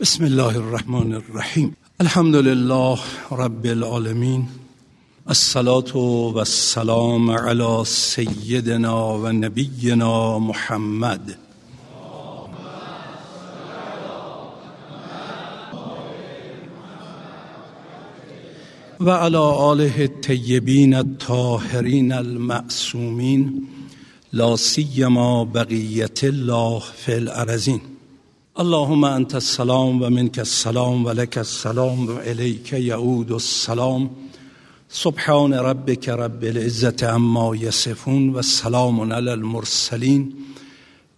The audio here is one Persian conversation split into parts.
بسم الله الرحمن الرحیم. الحمد لله رب العالمین. الصلاة و السلام علی سیدنا و نبینا محمد. و علی آله الطیبین الطاهرین المعصومین. لا سیما بقیت الله فی الارزین اللهم انت السلام و منك السلام و لك السلام و الیک یعود السلام. سبحان ربك رب العزة عما یصفون و سلام علی المرسلین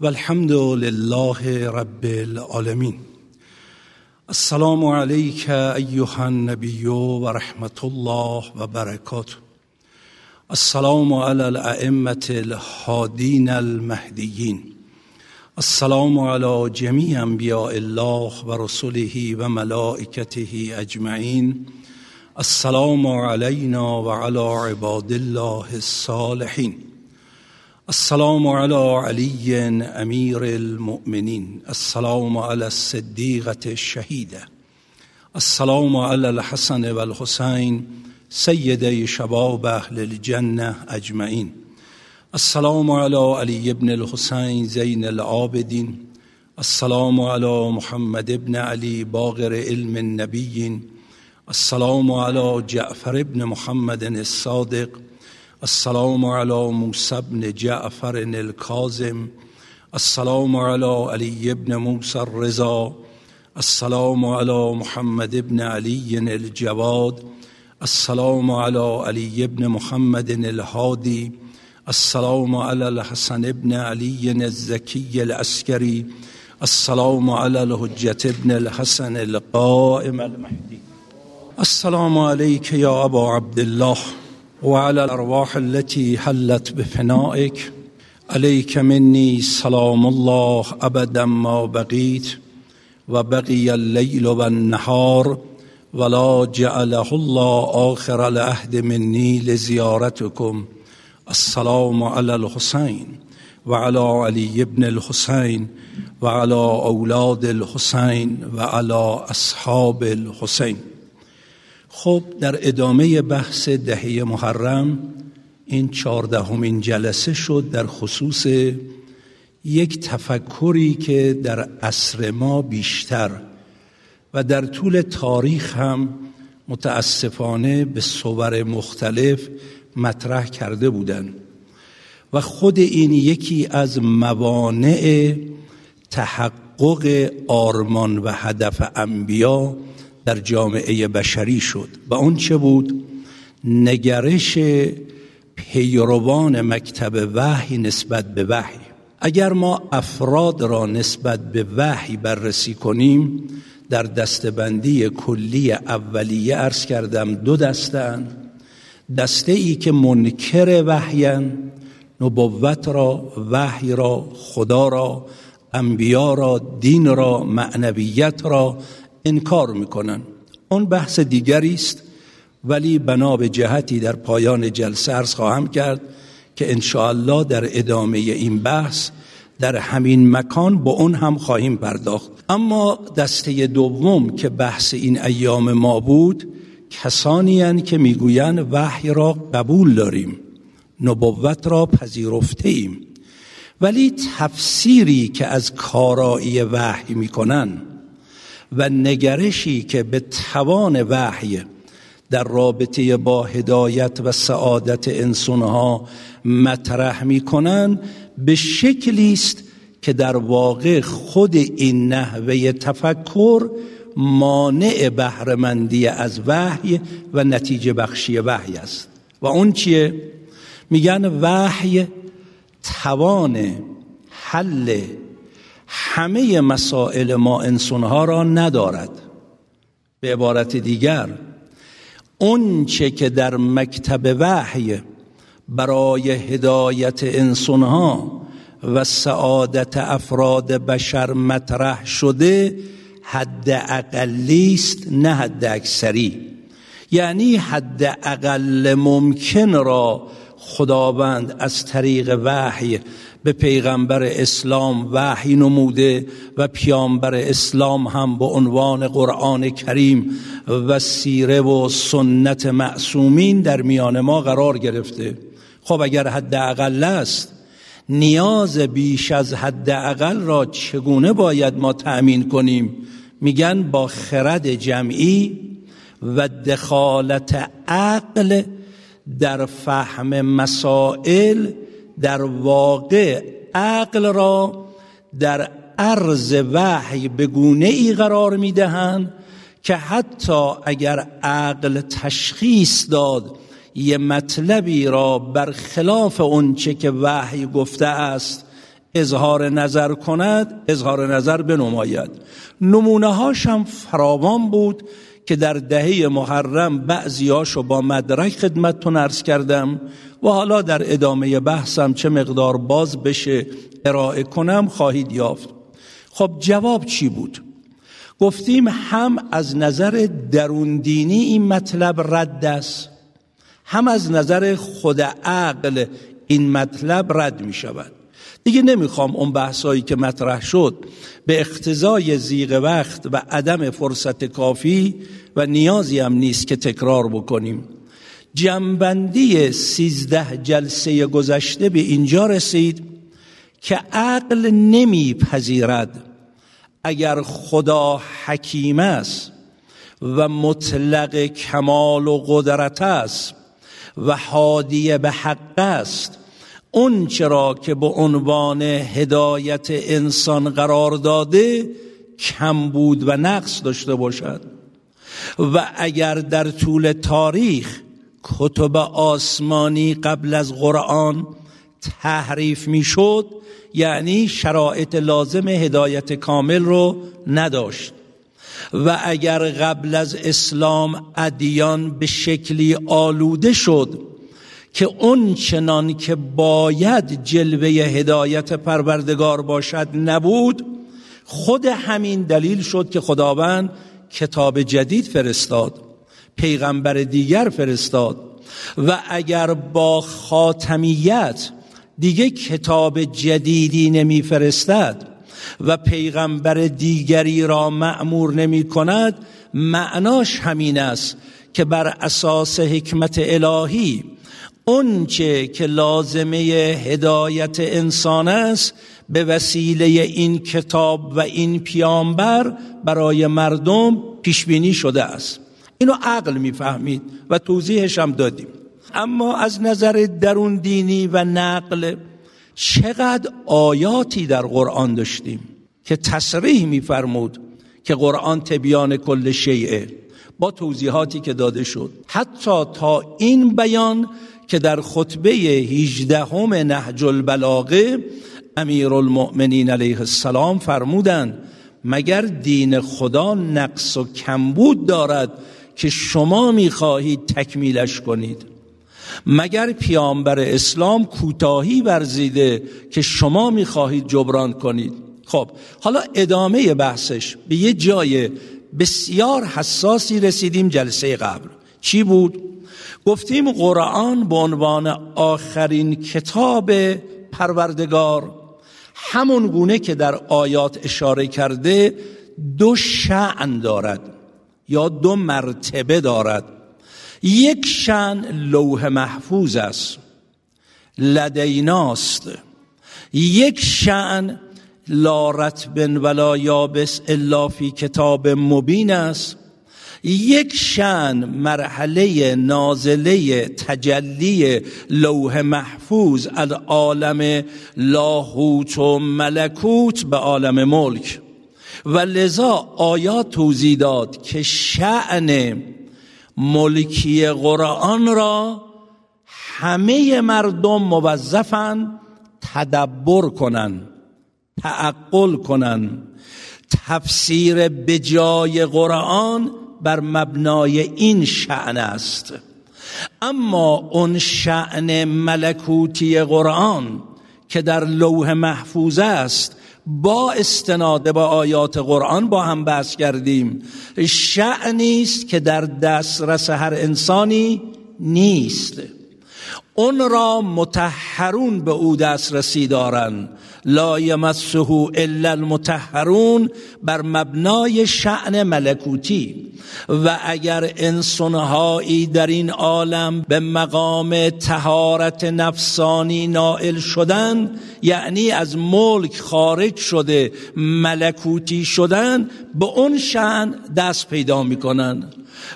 و الحمد لله رب العالمین. السلام علیک ایها النبی و رحمت الله و السلام علی الائمه الهادین المهدیین. السلام علی جمیع انبیاء الله و رسله و ملائکته اجمعین السلام علینا و علی عباد الله الصالحین السلام علی علی امیر المؤمنین السلام علی الصدیقه الشهیده السلام علی الحسن و الحسین سید شباب اهل الجنه اجمعین السلام علی علی ابن الحسین زین العابدین السلام علی محمد ابن علی باغر علم النبیین السلام علی جعفر ابن محمد الصادق السلام علی موسی ابن جعفر الكاظم السلام علی علی ابن موسی الرضا السلام علی محمد ابن علی الجواد السلام علی علی ابن محمد الهادی السلام على الحسن ابن علي الزكي العسكري. السلام على الحجة ابن الحسن القائم المهدي. السلام عليك يا أبا عبد الله وعلى الأرواح التي حلت بفنائك. عليك مني سلام الله أبدا ما بقيت. وبقي الليل والنهار ولا جعله الله آخر العهد مني لزيارتكم. السلام على الحسين وعلى علي ابن الحسين وعلى اولاد الحسين وعلى اصحاب الحسين خب در ادامه بحث دهه محرم این چهاردهمین جلسه شد در خصوص یک تفکری که در عصر ما بیشتر و در طول تاریخ هم متاسفانه به صور مختلف مطرح کرده بودند و خود این یکی از موانع تحقق آرمان و هدف انبیا در جامعه بشری شد. و اون چه بود؟ نگرش پیروان مکتب وحی نسبت به وحی. اگر ما افراد را نسبت به وحی بررسی کنیم در دستبندی کلی اولیه عرض کردم دو دستند دسته ای که منکر وحین نبوت را وحی را خدا را انبیا را دین را معنویت را انکار می‌کنن اون بحث دیگری است. ولی بنا به جهتی در پایان جلسه عرض خواهم کرد که الله در ادامه این بحث در همین مکان با اون هم خواهیم پرداخت. اما دسته دوم که بحث این ایام ما بود کسانی هن که می‌گویند وحی را قبول داریم نبوت را پذیرفته ایم ولی تفسیری که از کارایی وحی می‌کنن و نگرشی که به توان وحی در رابطه با هدایت و سعادت انسانها مطرح می‌کنن به شکلی است که در واقع خود این نحوه تفکر مانع بهرهمندی از وحی و نتیجه بخشی وحی است. و اون چیه؟ میگن وحی توان حل همه مسائل ما انسانها را ندارد. به عبارت دیگر اون چه که در مکتب وحی برای هدایت انسانها و سعادت افراد بشر مطرح شده حد اقلی است نه حد اکثری یعنی حد اقل ممکن را خداوند از طریق وحی به پیغمبر اسلام وحی نموده و پیامبر اسلام هم به عنوان قرآن کریم و سیره و سنت معصومین در میان ما قرار گرفته. خب اگر حد اقل است نیاز بیش از حد اقل را چگونه باید ما تأمین کنیم؟ میگن با خرد جمعی و دخالت عقل در فهم مسائل در واقع عقل را در عرض وحی به گونه ای قرار می‌دهند که حتی اگر عقل تشخیص داد یه مطلبی را بر خلاف اونچه که وحی گفته است اظهار نظر کند اظهار نظر بنماید. نمونه هاش هم فراوان بود که در دهه محرم بعضیاشو با مدرک خدمتتون ارز کردم و حالا در ادامه بحثم چه مقدار باز بشه ارائه کنم خواهید یافت. خب جواب چی بود؟ گفتیم هم از نظر دروندینی این مطلب رد است. هم از نظر خود عقل این مطلب رد می شود. دیگه نمی‌خوام اون بحثایی که مطرح شد به اختزای زیغ وقت و عدم فرصت کافی و نیازی هم نیست که تکرار بکنیم. جنبندی سیزده جلسه گذشته به اینجا رسید که عقل نمیپذیرد اگر خدا حکیم است و مطلق کمال و قدرت است. و حادی به حق است. اون چرا که به عنوان هدایت انسان قرار داده کم بود و نقص داشته باشد. و اگر در طول تاریخ کتب آسمانی قبل از قرآن تحریف می‌شد یعنی شرایط لازم هدایت کامل رو نداشت. و اگر قبل از اسلام ادیان به شکلی آلوده شد که اون چنان که باید جلوه هدایت پروردگار باشد نبود خود همین دلیل شد که خداوند کتاب جدید فرستاد پیغمبر دیگر فرستاد و اگر با خاتمیت دیگه کتاب جدیدی نمیفرستد و پیغمبر دیگری را معمور نمی کند معناش همین است که بر اساس حکمت الهی اونچه که لازمه هدایت انسان است به وسیله این کتاب و این پیامبر برای مردم پیش بینی شده است. اینو عقل می‌فهمید و توضیحش هم دادیم. اما از نظر درون دینی و نقل چقدر آیاتی در قرآن داشتیم که تصریح میفرمود که قرآن تبیان کل شیعه با توضیحاتی که داده شد. حتی تا این بیان که در خطبه 18 همه نهج البلاغه امیر المؤمنین علیه السلام فرمودند مگر دین خدا نقص و کمبود دارد که شما می‌خواهید تکمیلش کنید؟ مگر پیامبر اسلام کوتاهی ورزیده که شما می‌خواهید جبران کنید؟ خب حالا ادامه بحثش به یه جای بسیار حساسی رسیدیم جلسه قبل. چی بود؟ گفتیم قرآن به عنوان آخرین کتاب پروردگار همون گونه که در آیات اشاره کرده دو شعن دارد یا دو مرتبه دارد. یک شن لوح محفوظ است. لدیناست. یک شن لا رتبن ولا یابس الا فی کتاب مبین است. یک شن مرحله نازله تجلی لوح محفوظ از عالم لاهوت و ملکوت به عالم ملک. و لذا آیات توضیح داد که شعن ملکی قرآن را همه مردم موظفن تدبر کنن تعقل کنن. تفسیر به جای قرآن بر مبنای این شعن است. اما اون شعن ملکوتی قرآن که در لوح محفوظ است با استناد به آیات قرآن با هم بحث کردیم. شعنی است که در دسترس هر انسانی نیست. اون را متحرون به او دسترسی دارند. لا یمسه الا المتحرون بر مبنای شعن ملکوتی. و اگر انسانهایی در این عالم به مقام تهارت نفسانی نائل شدن یعنی از ملک خارج شده ملکوتی شدن به اون شعن دست پیدا می‌کنن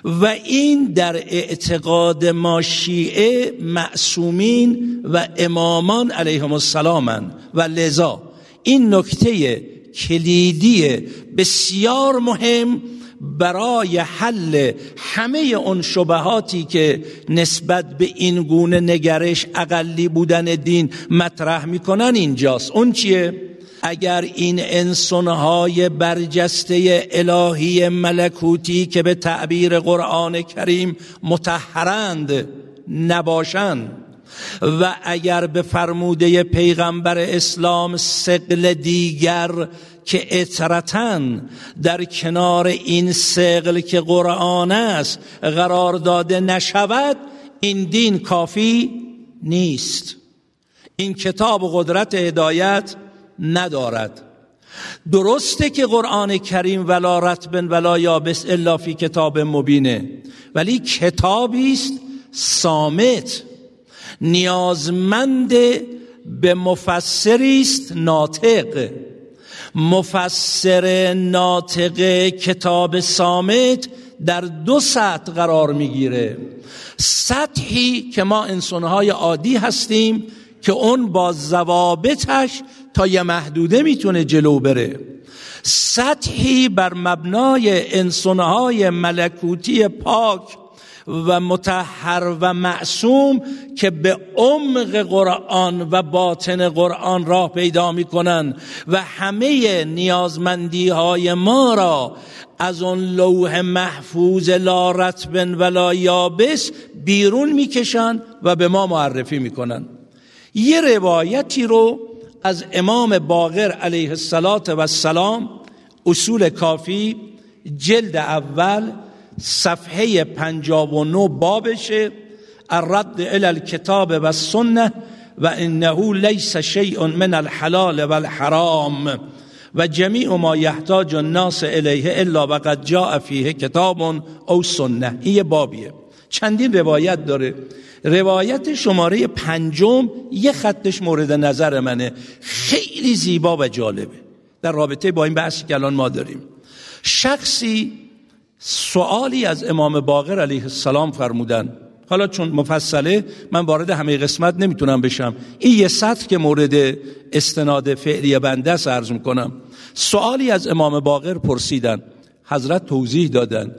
و این در اعتقاد ما شیعه معصومین و امامان علیهم السلام و لذا این نکته کلیدی بسیار مهم برای حل همه اون شبهاتی که نسبت به این گونه نگرش اقلی بودن دین مطرح می‌کنن اینجاست اون چیه؟ اگر این انسانهای برجسته الهی ملکوتی که به تعبیر قرآن کریم متحرند نباشند. و اگر به فرموده پیغمبر اسلام سقل دیگر که اطرتن در کنار این سقل که قرآن است قرار داده نشود این دین کافی نیست. این کتاب قدرت هدایت ندارد. درسته که قرآن کریم ولا رتبن ولا یابس الا فی کتاب مبینه ولی کتابی است سامت نیازمند به مفسری است ناطق. مفسر ناطق کتاب سامت در دو سطح قرار می‌گیره. سطحی که ما انسانهای عادی هستیم که اون با زوابتش تا یه محدوده می‌تونه جلو بره. سطحی بر مبنای انسانهای ملکوتی پاک و متحر و معصوم که به عمق قرآن و باطن قرآن راه پیدا می‌کنن و همه نیازمندی های ما را از اون لوح محفوظ لا رتبن ولا یابس بیرون می‌کشن و به ما معرفی می‌کنن. یه روایتی رو از امام باقر علیه السلام اصول کافی جلد اول صفحه 59 بابشه الرد الى الكتاب و السنه و انه لیس شیء من الحلال و الحرام. و جمیع ما یحتاج الناس الیه الا وقد جاء فیه کتاب او سنه. این بابیه. چندین روایت داره. روایت شماره پنجم یه خطش مورد نظر منه. خیلی زیبا و جالبه. در رابطه با این بحثی که الان ما داریم. شخصی سوالی از امام باقر علیه السلام فرمودن. حالا چون مفصله من وارد همه قسمت نمی‌تونم بشم. این یه سطر که مورد استناد فعلی بنده است عرض می‌کنم. سوالی از امام باقر پرسیدن. حضرت توضیح دادن.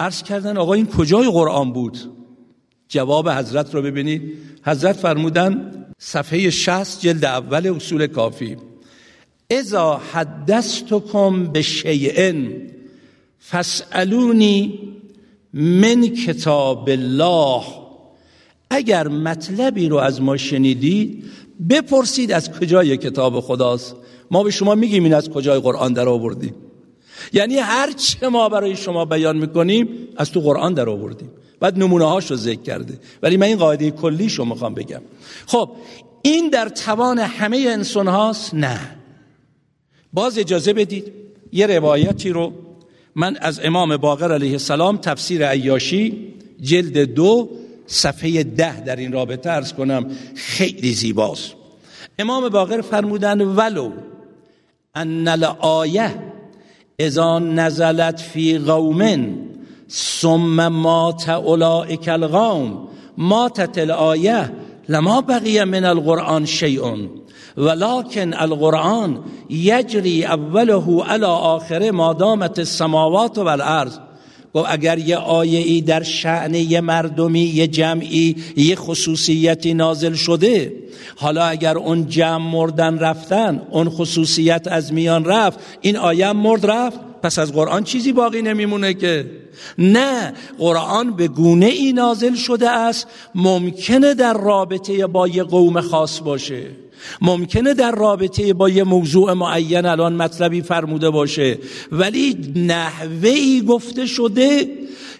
عرض کردن آقا این کجای قرآن بود؟ جواب حضرت رو ببینید. حضرت فرمودن صفحه 60 جلد اول اصول کافی. اذا حدثتکم به شیئن فسالونی من کتاب الله. اگر مطلبی رو از ما شنیدید بپرسید از کجای کتاب خداست. ما به شما میگیم این از کجای قرآن در آوردیم. یعنی هر چه ما برای شما بیان می‌کنیم از تو قرآن در آوردیم. بعد نمونه هاش رو ذکر کرده. ولی من این قاعده کلی شما می‌خوام بگم. خب این در توان همه انسان هاست نه. باز اجازه بدید یه روایتی رو من از امام باقر علیه السلام تفسیر عیاشی جلد دو صفحه ده در این رابطه ارز کنم خیلی زیباست. امام باقر فرمودن ولو ان الآیه اذا نزلت فی قوم ثم مات اولئک القوم ماتت الآیه لما بقی من القرآن شیء ولكن القرآن یجری اوله على آخره ما دامت السماوات والارض. و اگر یه آیه ای در شعن یه مردمی یه جمعی یه خصوصیتی نازل شده حالا اگر اون جمع مردن رفتن اون خصوصیت از میان رفت این آیه مرد رفت؟ پس از قرآن چیزی باقی نمیمونه که. نه قرآن به گونه ای نازل شده است ممکنه در رابطه با یه قوم خاص باشه. ممکنه در رابطه با یه موضوع معین الان مطلبی فرموده باشه ولی نحوه گفته شده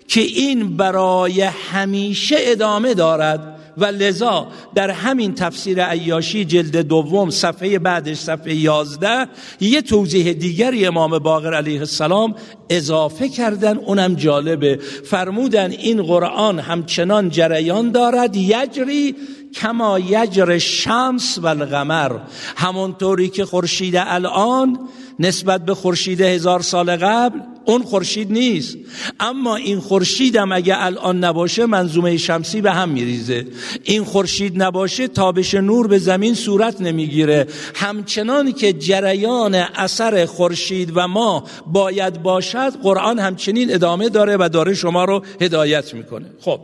که این برای همیشه ادامه دارد و لذا در همین تفسیر عیاشی جلد دوم صفحه بعدش صفحه یازده یه توضیح دیگری امام باقر علیه السلام اضافه کردن اونم جالبه. فرمودن این قرآن همچنان جریان دارد یجری کما یجر شمس و القمر همونطوری که خورشید الان نسبت به خورشید هزار سال قبل اون خورشید نیست. اما این خورشید هم اگه الان نباشه منظومه شمسی به هم میریزه. این خورشید نباشه تابش نور به زمین صورت نمی‌گیره. همچنان که جریان اثر خورشید و ما باید باشد قرآن همچنین ادامه داره و داره شما رو هدایت می‌کنه. خب.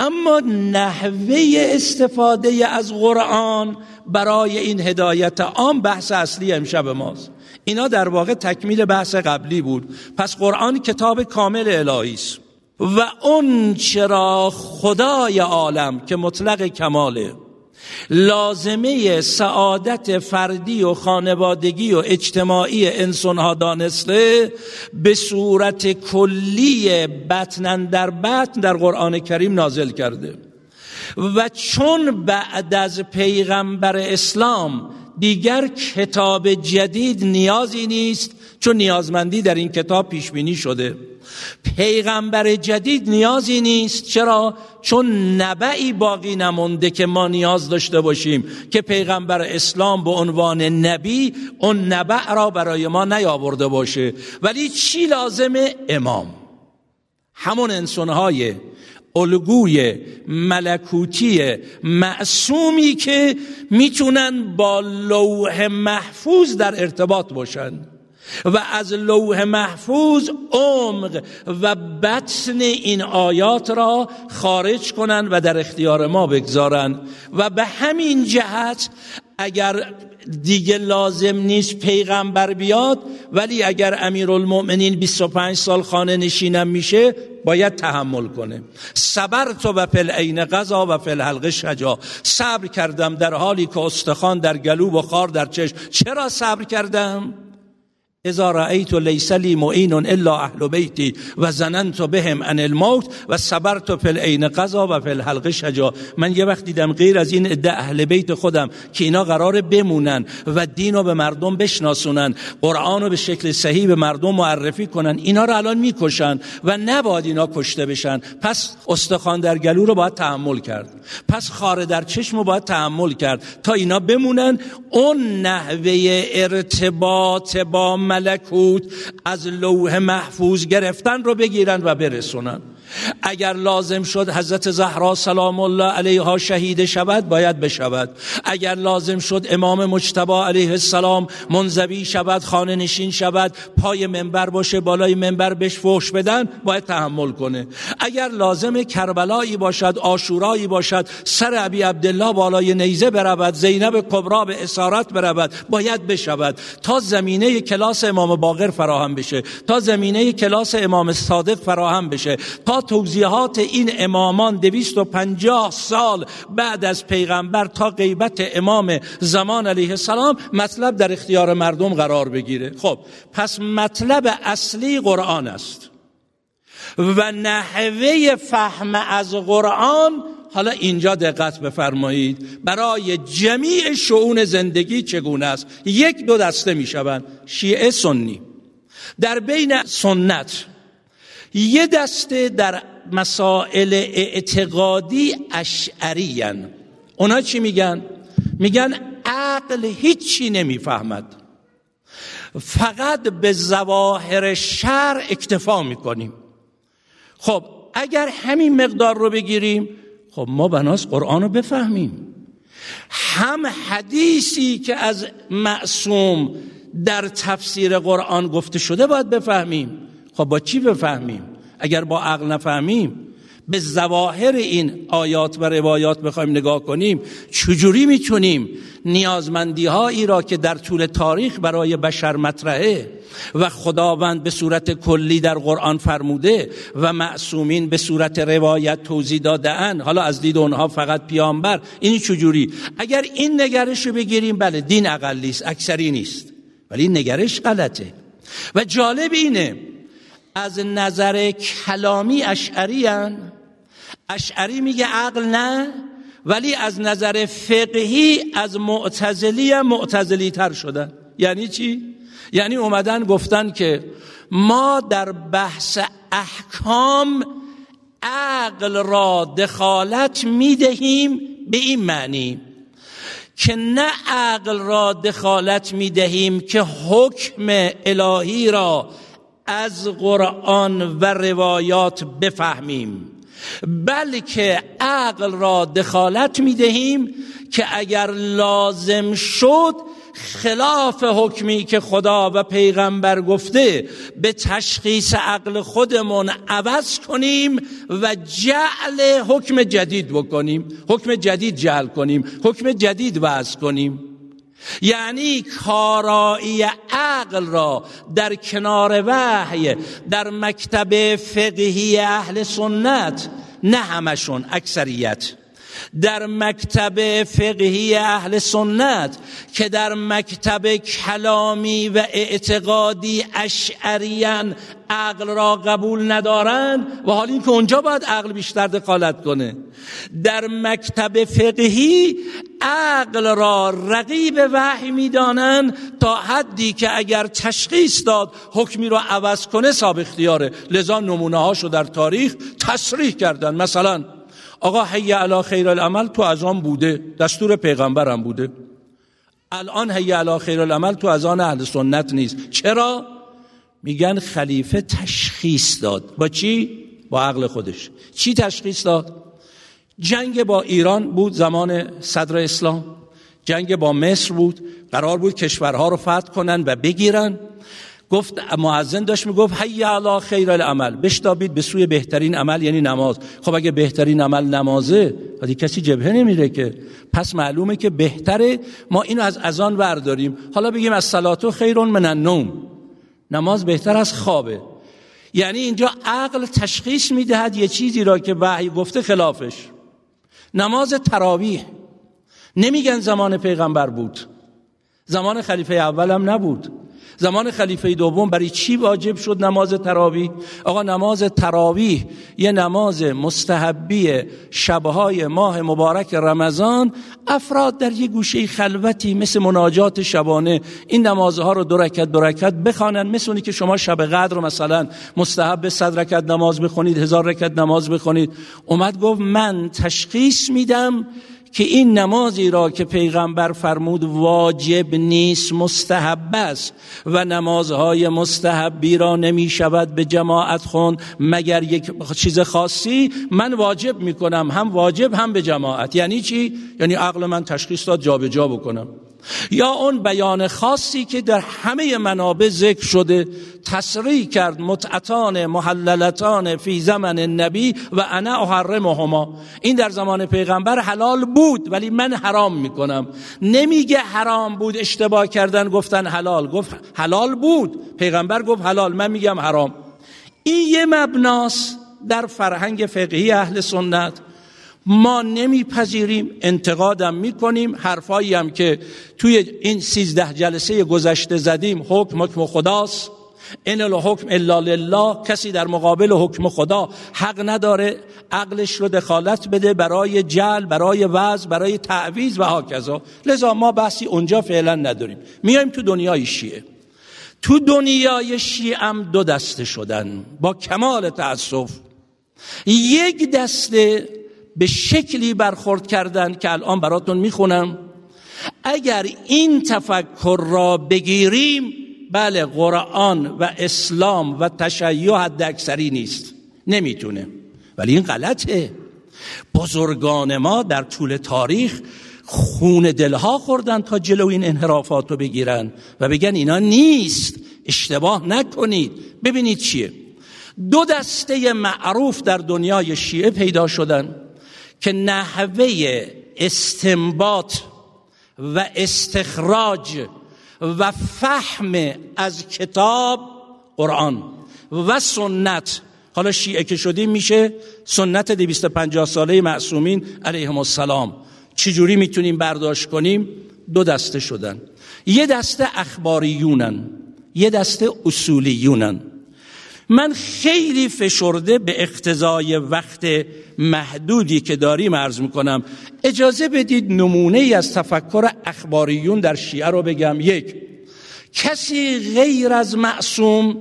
اما نحوه استفاده از قرآن برای این هدایت عام بحث اصلی امشب ماست. اینا در واقع تکمیل بحث قبلی بود. پس قرآن کتاب کامل الهی است. و اون چرا خدای عالم که مطلق کماله. لازمه سعادت فردی و خانوادگی و اجتماعی انسان ها دانسته به صورت کلی بطنن در بطن در قرآن کریم نازل کرده. و چون بعد از پیغمبر اسلام دیگر کتاب جدید نیازی نیست چون نیازمندی در این کتاب پیش بینی شده. پیغمبر جدید نیازی نیست چرا؟ چون نبعی باقی نمونده که ما نیاز داشته باشیم که پیغمبر اسلام به عنوان نبی اون نبع را برای ما نیاورده باشه. ولی چی لازمه؟ امام. همون انسانهای الگوی ملکوتی معصومی که می‌تونن با لوح محفوظ در ارتباط باشند و از لوح محفوظ عمق و بطن این آیات را خارج کنند و در اختیار ما بگذارند و به همین جهت اگر دیگه لازم نیست پیغمبر بیاد ولی اگر امیرالمؤمنین 25 سال خانه نشینم میشه باید تحمل کنه. صبر تو و پل عین غذا و فل حلقه شجا. صبر کردم در حالی که استخوان در گلو و خار در چشم. چرا صبر کردم؟ اذا رأیت لیس لی معین الا اهل بیتی و زننت بهم ان الموت و صبرت فی العین قضا و فی الحلقه شجا من یه وقت دیدم غیر از این عده اهل بیت خودم که اینا قرار بمونن و دین رو به مردم بشناسونن قرآن رو به شکل صحیح به مردم معرفی کنن اینا رو الان می‌کشن و نباید اینا کشته بشن پس استخوان در گلو رو باید تحمل کرد پس خاره در چشم رو باید تحمل کرد تا اینا بمونن اون نحوه ارتباط با ملکوت از لوح محفوظ گرفتن رو بگیرن و برسونن. اگر لازم شد حضرت زهرا سلام الله علیها شهید شود باید بشود. اگر لازم شد امام مجتبا علیه السلام منزوی شود خانه نشین شود پای منبر باشه بالای منبر بهش فوش بدن باید تحمل کنه. اگر لازم کربلایی باشد آشورایی باشد سر ابی عبدالله بالای نیزه برود زینب کبرا به اسارت برود باید بشود. تا زمینه کلاس امام باقر فراهم بشه تا زمینه کلاس امام صادق فراهم بشه تا توضیحات این امامان دویست و پنجاه سال بعد از پیغمبر تا غیبت امام زمان علیه السلام مطلب در اختیار مردم قرار بگیره. خب پس مطلب اصلی قرآن است و نحوه فهم از قرآن حالا اینجا دقت بفرمایید برای جمیع شعون زندگی چگونه است؟ یک دو دسته می شوند شیعه سنی. در بین سنت یه دسته در مسائل اعتقادی اشعری اونا چی میگن؟ میگن عقل هیچی نمی‌فهمد. فقط به زواهر شر اکتفا می‌کنیم. خب اگر همین مقدار رو بگیریم خب ما بناس قرآن رو بفهمیم. هم حدیثی که از معصوم در تفسیر قرآن گفته شده باید بفهمیم. خب با چی بفهمیم؟ اگر با عقل نفهمیم به زواهر این آیات و روایات بخوایم نگاه کنیم چجوری می‌تونیم نیازمندی هایی را که در طول تاریخ برای بشر مطرحه و خداوند به صورت کلی در قرآن فرموده و معصومین به صورت روایت توضیح داده حالا از دید اونها فقط پیامبر این چجوری؟ اگر این نگرش رو بگیریم بله دین اقلی است اکثری نیست ولی این نگرش غلطه. و جالب اینه از نظر کلامی اشعری اشعری میگه عقل نه ولی از نظر فقهی از معتزلی معتزلی تر شدن یعنی چی؟ یعنی اومدن گفتن که ما در بحث احکام عقل را دخالت می‌دهیم به این معنی که نه عقل را دخالت می‌دهیم که حکم الهی را از قرآن و روایات بفهمیم. بلکه عقل را دخالت می‌دهیم که اگر لازم شد خلاف حکمی که خدا و پیغمبر گفته به تشخیص عقل خودمون عوض کنیم و جعل حکم جدید بکنیم. حکم جدید جعل کنیم. حکم جدید وضع کنیم. یعنی کارایی عقل را در کنار وحی در مکتب فقهی اهل سنت نه همشون اکثریت. در مکتب فقهی اهل سنت که در مکتب کلامی و اعتقادی اشعریان عقل را قبول ندارند و حال اینکه اونجا باید عقل بیشتر دخالت کنه. در مکتب فقهی عقل را رقیب وحی می‌دانند تا حدی که اگر تشخیص داد حکمی را عوض کنه صاحب اختیاره. لذا نمونه هاشو در تاریخ تصریح کردن. مثلا آقا حی علی خیر العمل تو از آن بوده. دستور پیغمبرم بوده. الان حی علی خیر العمل تو از آن اهل سنت نیست. چرا؟ میگن خلیفه تشخیص داد. با چی؟ با عقل خودش. چی تشخیص داد؟ جنگ با ایران بود زمان صدر اسلام. جنگ با مصر بود. قرار بود کشورها رو فتح کنن و بگیرن. گفت معزن داشت می‌گفت حی علی خیر العمل. بشتابید به سوی بهترین عمل یعنی نماز. خب اگه بهترین عمل نمازه ولی کسی جبهه نمیره که. پس معلومه که بهتره ما اینو از اذان برداریم. حالا بگیم از صلاتو خیرون من النوم. نماز بهتر از خوابه. یعنی اینجا عقل تشخیص می‌دهد یه چیزی را که وحی گفته خلافش. نماز تراویح. نمیگن زمان پیغمبر بود. زمان خلیفه اولم نبود. زمان خلیفه دوم برای چی واجب شد نماز تراویح؟ آقا نماز تراویح یه نماز مستحبی شبهای ماه مبارک رمضان افراد در یه گوشه خلوتی مثل مناجات شبانه این نمازها رو دو رکت دو رکت بخوانن. مثل اونی که شما شب قدر مثلا مستحب صد رکت نماز بخونید هزار رکت نماز بخونید. اومد گفت من تشخیص میدم که این نمازی را که پیغمبر فرمود واجب نیست مستحب است و نمازهای مستحبی را نمی شود به جماعت خون. مگر یک چیز خاصی من واجب می کنم هم واجب هم به جماعت. یعنی چی؟ یعنی عقل من تشخیص داد جابجا جا بکنم. یا اون بیان خاصی که در همه منابع ذکر شده تصریح کرد متعتان محللتان فی زمن نبی و انا احرمهما. این در زمان پیغمبر حلال بود ولی من حرام می‌کنم. نمیگه حرام بود اشتباه کردن گفتن حلال. گفت حلال بود. پیغمبر گفت حلال. من میگم حرام. این یه مبناس در فرهنگ فقهی اهل سنت. ما نمیپذیریم انتقادم می‌کنیم. حرفایی هم که توی این سیزده جلسه گذشته زدیم حکم حکم خداست. این الحکم الا لله کسی در مقابل حکم خدا حق نداره. عقلش رو دخالت بده برای جل برای وضع برای تعویز و هاکذا. لذا ما بحثی اونجا فعلا نداریم. میایم تو دنیای شیعه. تو دنیای شیعه هم دو دسته شدن. با کمال تاسف یک دسته به شکلی برخورد کردن که الان براتون می‌خونم. اگر این تفکر را بگیریم بله قرآن و اسلام و تشیع حد اکثری نیست. نمی‌تونه. ولی این غلطه. بزرگان ما در طول تاریخ خون دلها خوردن تا جلو این انحرافات رو بگیرن و بگن اینا نیست. اشتباه نکنید. ببینید چیه. دو دسته معروف در دنیای شیعه پیدا شدن. که نحوه استنباط و استخراج و فهم از کتاب قرآن و سنت. حالا شیعه که شدیم میشه سنت 250 ساله معصومین علیهم السلام. چجوری می‌تونیم برداشت کنیم؟ دو دسته شدن. یه دسته اخباریونن یه دسته اصولیونن. من خیلی فشرده به اقتضای وقت محدودی که داریم عرض می‌کنم. اجازه بدید نمونه ای از تفکر اخباریون در شیعه رو بگم. یک کسی غیر از معصوم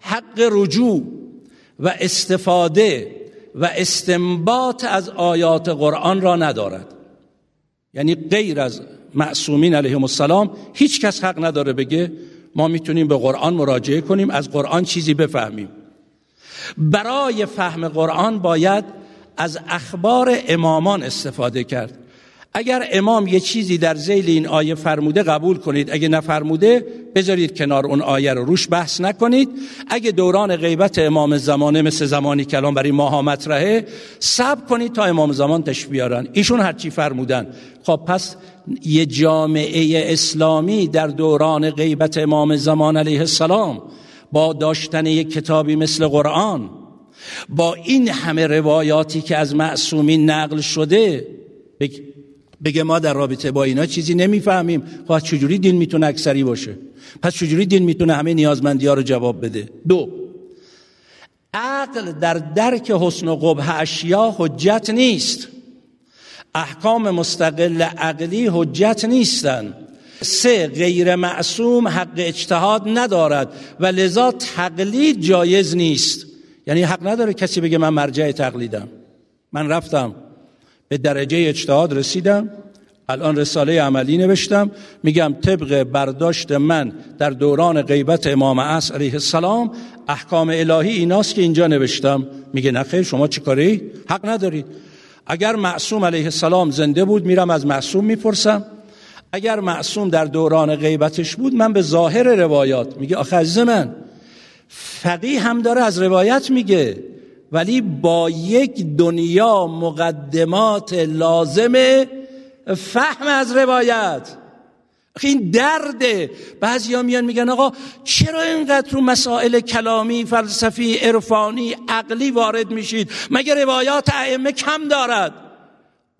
حق رجوع و استفاده و استنباط از آیات قرآن را ندارد. یعنی غیر از معصومین علیهم السلام هیچ کس حق نداره بگه. ما می‌تونیم به قرآن مراجعه کنیم از قرآن چیزی بفهمیم. برای فهم قرآن باید از اخبار امامان استفاده کرد. اگر امام یه چیزی در زیل این آیه فرموده قبول کنید اگه نفرموده بذارید کنار اون آیه رو. روش بحث نکنید. اگه دوران غیبت امام زمانه مثل زمانی کلام برای ماها مطرحه سب کنید تا امام زمان تش بیارن. ایشون هرچی فرمودن. خب پس یه جامعه اسلامی در دوران غیبت امام زمان علیه السلام با داشتن یک کتابی مثل قرآن با این همه روایاتی که از معصومین نقل شده بگه ما در رابطه با اینا چیزی نمی‌فهمیم. خب چجوری دین می‌تونه اکثری باشه؟ پس چجوری دین می‌تونه همه نیازمندی ها رو جواب بده؟ دو عقل در درک حسن و قبح اشیا حجت نیست. احکام مستقل عقلی حجت نیستن. سه غیر معصوم حق اجتهاد ندارد و لذا تقلید جایز نیست. یعنی حق نداره کسی بگه من مرجع تقلیدم. من رفتم. به درجه اجتهاد رسیدم. الان رساله عملی نوشتم. میگم طبق برداشت من در دوران غیبت امام عصر علیه السلام احکام الهی ایناست که اینجا نوشتم. میگه نخیر شما چی کاری؟ حق ندارید. اگر معصوم علیه السلام زنده بود میرم از معصوم می‌پرسم. اگر معصوم در دوران غیبتش بود من به ظاهر روایات. میگه آخه عزیز من فقیه هم داره از روایت میگه. ولی با یک دنیا مقدمات لازم فهم از روایت. این درده بعضی ها میان میگن آقا چرا اینقدر رو مسائل کلامی فلسفی عرفانی عقلی وارد میشید؟ مگه روایات ائمه کم دارد؟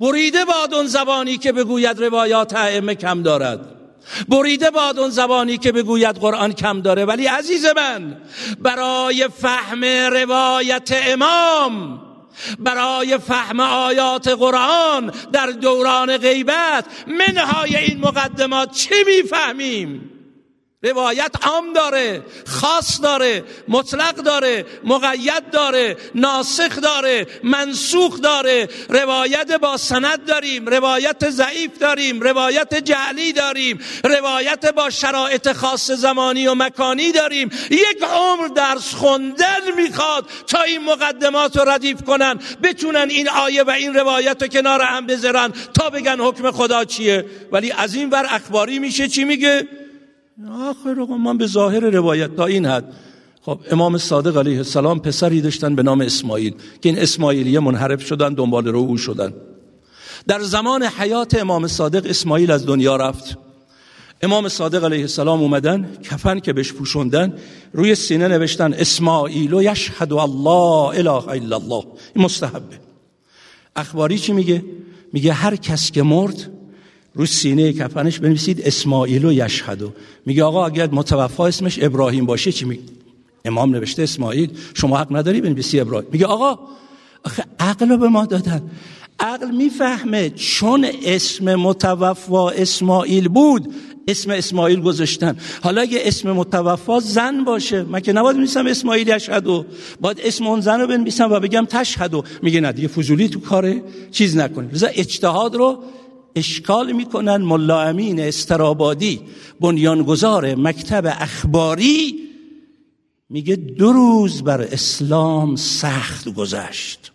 بریده باد اون زبانی که بگوید روایات ائمه کم دارد. بریده باد اون زبانی که بگوید قرآن کم داره. ولی عزیز من برای فهم روایت امام برای فهم آیات قرآن در دوران غیبت منهای این مقدمات چه می‌فهمیم؟ روایت عام داره خاص داره مطلق داره مقید داره ناسخ داره منسوخ داره. روایت با سند داریم روایت ضعیف داریم روایت جعلی داریم روایت با شرایط خاص زمانی و مکانی داریم. یک عمر درس خوندن می‌خواد تا این مقدمات رو ردیف کنن بتونن این آیه و این روایت رو کنار هم بذارن تا بگن حکم خدا چیه. ولی از این بر اخباری میشه چی میگه؟ آخر من به ظاهر روایت تا این حد. خب امام صادق علیه السلام پسری داشتن به نام اسماعیل که این اسماعیلیه منحرف شدن دنبال رو او شدن. در زمان حیات امام صادق اسماعیل از دنیا رفت. امام صادق علیه السلام اومدن کفن که بهش پوشوندن روی سینه نوشتن اسماعیل و یشهد الله اله الا الله. این مستحبه. اخباری چی میگه؟ میگه هر کس که مرد رو سینه کفنش بنویسید اسماعیل و یشهدو میگه آقا اگر متوفا اسمش ابراهیم باشه چی میگه؟ امام نوشته اسماعیل. شما حق نداری بنویسی ابراهیم. میگه آقا آخه عقل رو به ما دادن. عقل می‌فهمه چون اسم متوفا اسماعیل بود اسم اسماعیل گذاشتن. حالا اگه اسم متوفا زن باشه من که نباید بنویسم اسماعیل یشهدو باید اسم اون زن رو بنویسم و بگم تشهدو میگه نه دیگه فضولی تو کاره چیز نکنید لذا اجتهاد رو اشکال می‌کنن. ملا امین استرابادی بنیانگذار مکتب اخباری میگه دو روز بر اسلام سخت گذشت.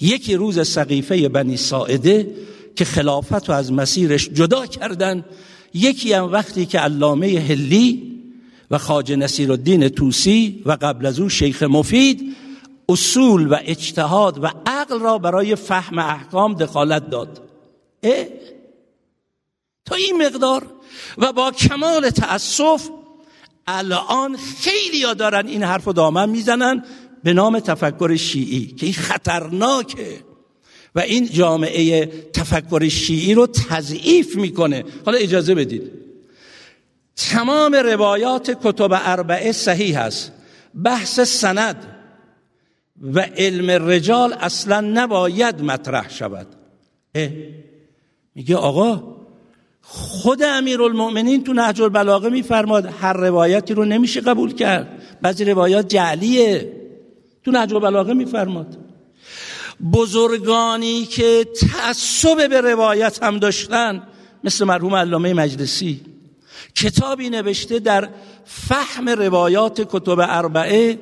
یکی روز سقیفه بنی ساعده که خلافت رو از مسیرش جدا کردن. یکی هم وقتی که علامه هلی و خاج نصیر الدین توسی و قبل از او شیخ مفید اصول و اجتهاد و عقل را برای فهم احکام دخالت داد. تا این مقدار و با کمال تأسف الان خیلی ها دارن این حرف و دامن می‌زنن به نام تفکر شیعی که این خطرناکه. و این جامعه تفکر شیعی رو تضعیف می‌کنه. حالا اجازه بدید. تمام روایات کتب اربعه صحیح هست. بحث سند و علم رجال اصلا نباید مطرح شود. میگه آقا خود امیرالمؤمنین تو نهج البلاغه میفرماد هر روایتی رو نمیشه قبول کرد. بعضی روایات جعلیه. تو نهج البلاغه میفرماد. بزرگانی که تعصب به روایت هم داشتن مثل مرحوم علامه مجلسی. کتابی نوشته در فهم روایات کتب اربعه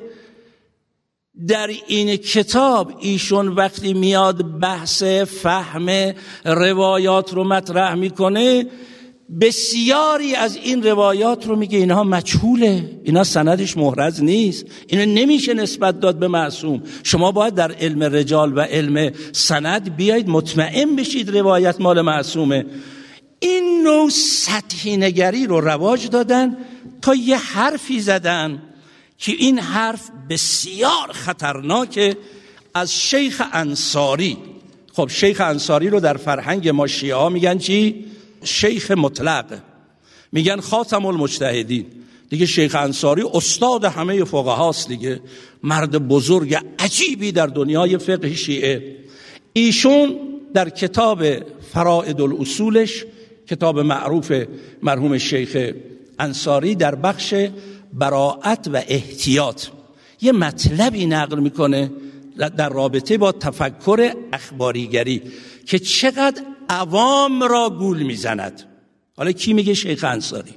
در این کتاب ایشون وقتی میاد بحث فهم روایات رو مطرح می‌کنه بسیاری از این روایات رو میگه اینها مجهوله اینا سندش محرز نیست اینو نمیشه نسبت داد به معصوم. شما باید در علم رجال و علم سند بیایید مطمئن بشید روایت مال معصومه. این نوع سطحی نگری رو رواج دادن تا یه حرفی زدن. که این حرف بسیار خطرناکه از شیخ انصاری. خب شیخ انصاری رو در فرهنگ ما شیعه میگن چی؟ شیخ مطلق. میگن خاتم المجتهدین. دیگه شیخ انصاری استاد همه فقه هاست دیگه. مرد بزرگ عجیبی در دنیای فقه شیعه. ایشون در کتاب فرائد الاصولش کتاب معروف مرحوم شیخ انصاری در بخش براعت و احتیاط. یه مطلبی نقل می‌کنه در رابطه با تفکر اخباریگری که چقدر عوام را گول می‌زند. حالا کی میگه شیخ انصاری؟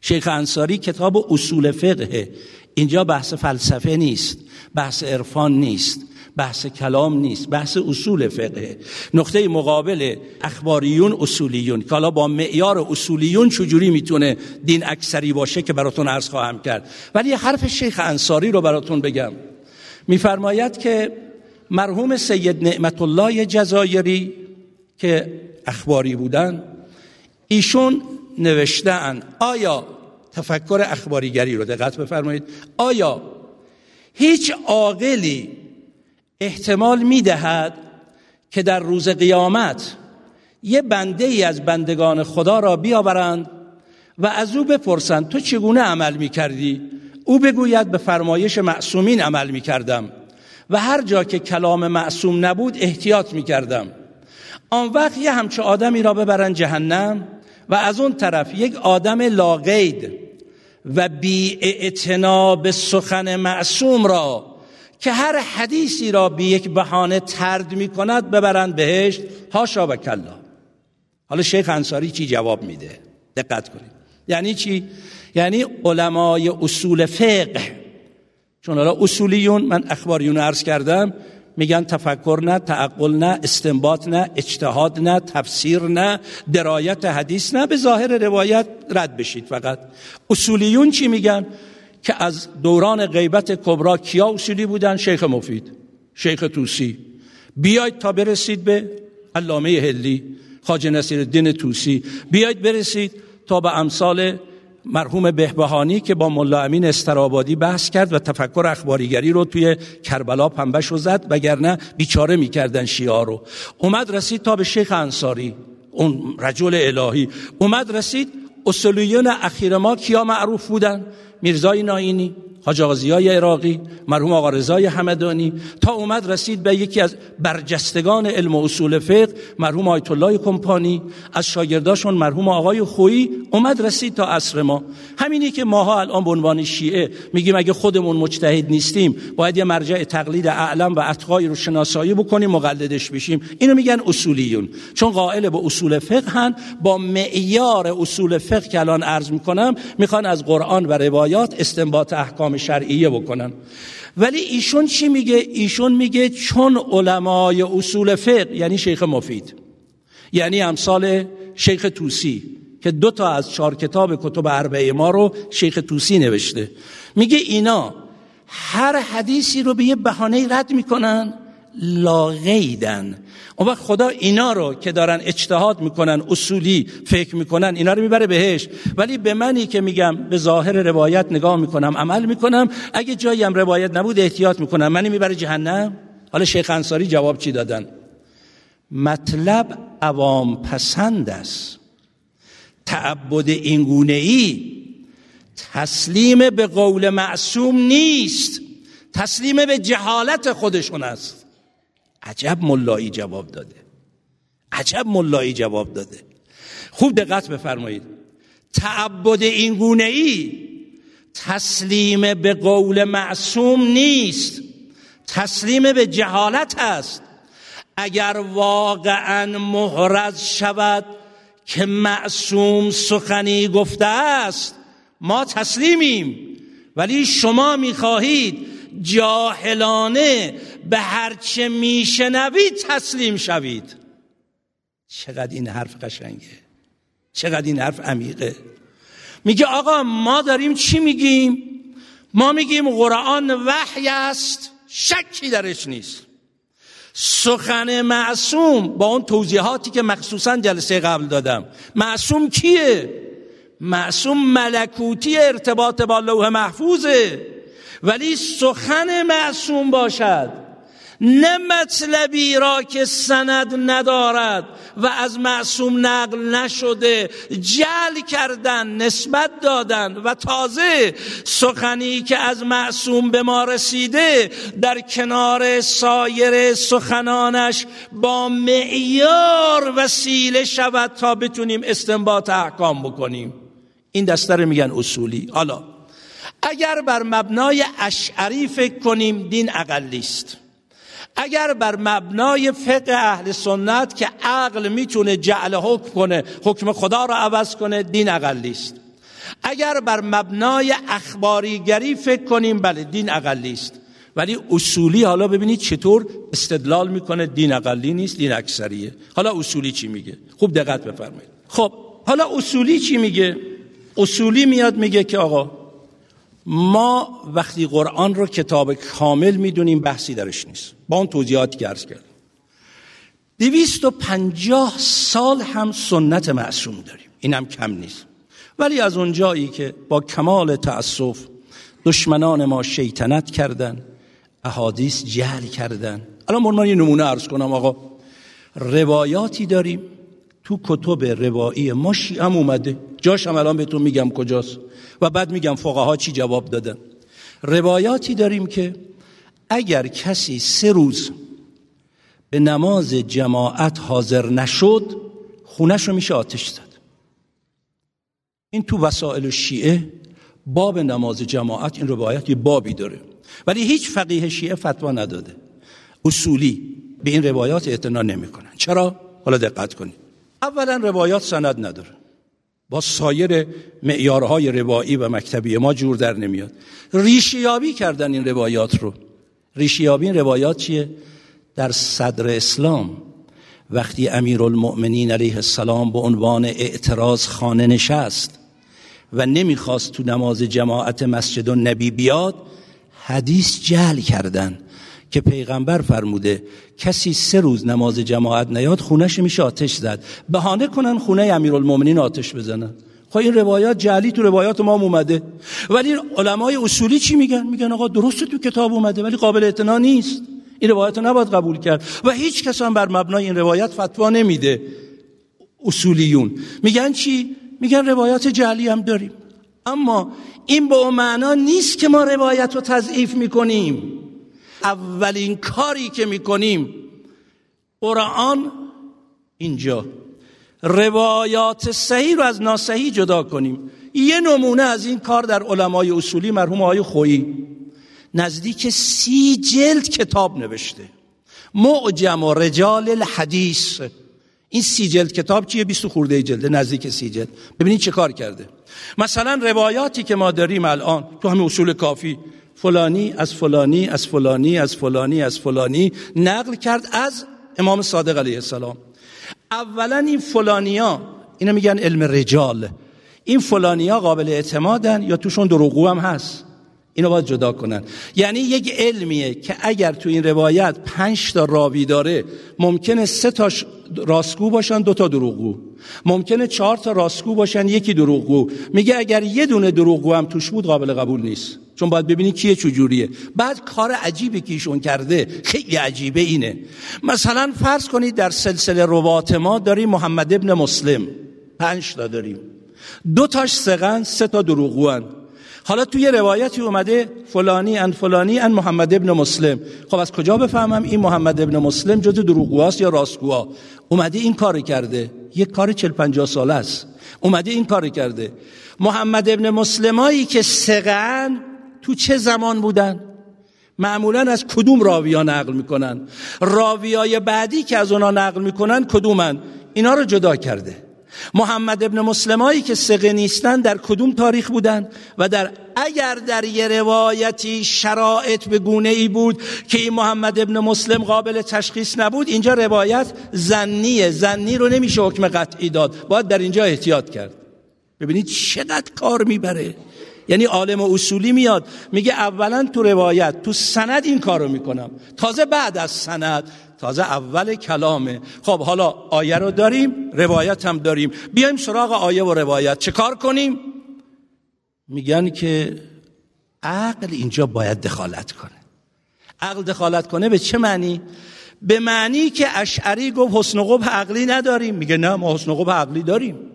شیخ انصاری کتاب اصول فقه. اینجا بحث فلسفه نیست بحث عرفان نیست بحث کلام نیست بحث اصول فقه. نقطه مقابل اخباریون اصولیون. که حالا با معیار اصولیون چجوری می‌تونه دین اکثری باشه که براتون عرض خواهم کرد. ولی یه حرف شیخ انصاری رو براتون بگم. میفرماید که مرحوم سید نعمت الله جزایری که اخباری بودن ایشون نوشتن آیا تفکر اخباریگری رو دقت بفرمایید آیا هیچ عاقلی احتمال می‌دهد که در روز قیامت یه بنده ای از بندگان خدا را بیاورند و از او بپرسند تو چگونه عمل می‌کردی؟ او بگوید به فرمایش معصومین عمل می‌کردم و هر جا که کلام معصوم نبود احتیاط می‌کردم آن وقت یه همچه آدمی را ببرن جهنم و از اون طرف یک آدم لاغید و بی به سخن معصوم را که هر حدیثی را به یک بهانه ترد می کند ببرند بهشت. هاشا و کلا. حالا شیخ انصاری چی جواب میده؟ دقت کنید. یعنی چی؟ یعنی علمای اصول فقه. چون حالا اصولیون من اخباریون عرض کردم میگن تفکر نه تعقل نه استنباط نه اجتهاد نه تفسیر نه درایت حدیث نه. به ظاهر روایت رد بشید فقط. اصولیون چی میگن؟ که از دوران غیبت کبرا کیا اصولی بودن؟ شیخ مفید شیخ توسی بیاید تا برسید به علامه هلی خاج نصیر الدین توسی بیاید برسید تا به امثال مرحوم بهبهانی که با ملا امین استرابادی بحث کرد و تفکر اخباریگری رو توی کربلا پنبش رو زد وگرنه بیچاره می‌کردن شیعه رو. اومد رسید تا به شیخ انصاری اون رجل الهی. اومد رسید اصولیون اخیر ما کیا معروف بودن؟ میرزای ناینی حاج های عراقی مرحوم آقا رضای همدانی تا اومد رسید به یکی از برجستگان علم و اصول فقه مرحوم آیت الله کمپانی. از شاگرداشون مرحوم آقای خویی اومد رسید تا عصر ما. همینی که ماها الان به عنوان شیعه میگیم اگه خودمون مجتهد نیستیم باید یه مرجع تقلید اعلم و اتقای رو شناسایی بکنیم مقلدش بشیم. اینو میگن اصولیون. چون قائل به اصول فقه هن با معیار اصول فقه که الان عرض می‌کنم می‌خوان از قرآن و روایات استنباط احکام احکام شرعیه بکنن. ولی ایشون چی میگه؟ ایشون میگه چون علمای اصول فقه یعنی شیخ مفید یعنی امثال شیخ توسی که دو تا از چهار کتاب کتب اربعه ما رو شیخ توسی نوشته. میگه اینا هر حدیثی رو به یه بهانه رد می‌کنن. لاغیدن. اون وقت خدا اینا رو که دارن اجتهاد می‌کنن اصولی فکر می‌کنن اینا رو می‌بره بهش. ولی به منی که میگم به ظاهر روایت نگاه می‌کنم عمل می‌کنم اگه جایی هم روایت نبود احتیاط می‌کنم. منی می‌بره جهنم؟ حالا شیخ انصاری جواب چی دادن؟ مطلب عوام پسند است. تعبد اینگونه ای تسلیم به قول معصوم نیست. تسلیم به جهالت خودشون است. عجب ملایی جواب داده. عجب ملایی جواب داده. خوب دقت بفرمایید. تعبد این گونه ای تسلیم به قول معصوم نیست. تسلیم به جهالت است. اگر واقعا محرز شود که معصوم سخنی گفته است ما تسلیمیم. ولی شما می‌خواهید جاهلانه به هرچه میشنوید تسلیم شوید. چقدر این حرف قشنگه. چقدر این حرف عمیقه. میگه آقا ما داریم چی میگیم؟ ما میگیم قرآن وحی است شکی درش نیست. سخن معصوم با اون توضیحاتی که مخصوصا جلسه قبل دادم. معصوم کیه؟ معصوم ملکوتی ارتباط با لوح محفوظه. ولی سخن معصوم باشد. نه مطلبی را که سند ندارد و از معصوم نقل نشده جل کردن نسبت دادن و تازه سخنی که از معصوم به ما رسیده در کنار سایر سخنانش با معیار وسیله شود تا بتونیم استنباط احکام بکنیم. این دسته میگن اصولی. حالا اگر بر مبنای اشعری فکر کنیم دین اقلی است اگر بر مبنای فقه اهل سنت که عقل می‌تونه جعل حکم کنه حکم خدا را عوض کنه دین اقلی است اگر بر مبنای اخباریگری فکر کنیم بله دین اقلی است ولی اصولی حالا ببینید چطور استدلال می‌کنه دین اقلی نیست دین اکثریه. حالا اصولی چی میگه؟ خوب دقت بفرمایید. خب حالا اصولی چی میگه؟ اصولی میاد میگه که آقا ما وقتی قرآن رو کتاب کامل می‌دونیم بحثی درش نیست. با اون توضیحاتی که عرض کردم. دویست و پنجاه سال هم سنت معصوم داریم. این هم کم نیست. ولی از اونجایی که با کمال تأسف دشمنان ما شیطنت کردن احادیث جهل کردن. الان من یه نمونه عرض کنم آقا. روایاتی داریم تو کتب روایی ما هم اومده. جاش هم الان بهتون میگم کجاست. و بعد میگم فقها چی جواب دادن. روایاتی داریم که اگر کسی سه روز به نماز جماعت حاضر نشد خونش رو میشه آتش زد. این تو وسائل شیعه باب نماز جماعت این روایت یه بابی داره. ولی هیچ فقیه شیعه فتوا نداده. اصولی به این روایات اعتنا نمی‌کنن. چرا؟ حالا دقت کنید. اولا روایات سند نداره. با سایر معیارهای روایی و مکتبی ما جور در نمیاد. ریشیابی کردن این روایات رو. ریشیابی این روایات چیه؟ در صدر اسلام. وقتی امیرالمؤمنین علیه السلام به عنوان اعتراض خانه نشست و نمی‌خواست تو نماز جماعت مسجد و نبی بیاد حدیث جل کردن. که پیغمبر فرموده کسی سه روز نماز جماعت نیاد خونش میشه آتش زد. بهانه کنن خونه امیرالمومنین آتش بزنن. خب این روایات جعلی تو روایات ما اومده. ولی علمای اصولی چی میگن؟ میگن آقا درست تو کتاب اومده ولی قابل اعتنا نیست. این روایت نباید قبول کرد. و هیچ کس هم بر مبنای این روایت فتوا نمیده. اصولیون. میگن چی؟ میگن روایات جعلی هم داریم. اما این به معنا نیست که ما روایت رو تضعیف می‌کنیم. اولین کاری که می‌کنیم قرآن اینجا. روایات صحیح رو از ناسحی جدا کنیم. یه نمونه از این کار در علمای اصولی مرحوم های خویی نزدیک سی جلد کتاب نوشته. معجم و رجال الحدیث. این سی جلد کتاب چیه؟ 20 خورده جلده نزدیک سی جلد. ببینید چه کار کرده. مثلا روایاتی که ما داریم الان تو همین اصول کافی فلانی از فلانی از فلانی از فلانی از فلانی نقل کرد از امام صادق علیه السلام. اولا این فلانیا اینا میگن علم رجال. این فلانیا قابل اعتمادن یا توشون دروغو هم هست؟ اینو باید جدا کنن. یعنی یک علمیه که اگر تو این روایت پنج تا راوی داره ممکنه سه تاش راستگو باشن دو تا دروغگو ممکنه چهار تا راستگو باشن یکی دروغگو میگه اگر یه دونه دروغگو هم توش بود قابل قبول نیست. چون باید ببینی کیه چجوریه. بعد کار عجیبی که ایشون کرده خیلی عجیبه اینه. مثلا فرض کنید در سلسله روات ما داریم محمد ابن مسلم. پنج تا داریم. دو تاش سقن سه تا دروغگو حالا توی روایتی اومده فلانی ان فلانی ان محمد ابن مسلم. خب از کجا بفهمم این محمد ابن مسلم جز دروغگوهاست یا راستگوها؟ اومده این کار کرده. یک کار 40 50 ساله است. اومده این کار کرده. محمد ابن مسلمایی که سقن تو چه زمان بودن؟ معمولا از کدوم راویا نقل می‌کنن؟ راویای بعدی که از اونا نقل می‌کنن کدومن؟ اینا رو جدا کرده. محمد ابن مسلمایی که سقه نیستن در کدوم تاریخ بودن؟ و در اگر در یه روایتی شرایط به گونه ای بود که این محمد ابن مسلم قابل تشخیص نبود اینجا روایت زنیه. زنی رو نمیشه حکم قطعی داد. باید در اینجا احتیاط کرد. ببینید چقدر کار می‌بره. یعنی عالم اصولی میاد میگه اولا تو روایت تو سند این کارو می‌کنم. تازه بعد از سند تازه اول کلامه. خب حالا آیه رو داریم روایت هم داریم. بیایم سراغ آیه و روایت. چه کار کنیم؟ میگن که عقل اینجا باید دخالت کنه. عقل دخالت کنه به چه معنی؟ به معنی که اشعری گفت حسن قبح عقلی نداریم. میگه نه ما حسن قبح عقلی داریم.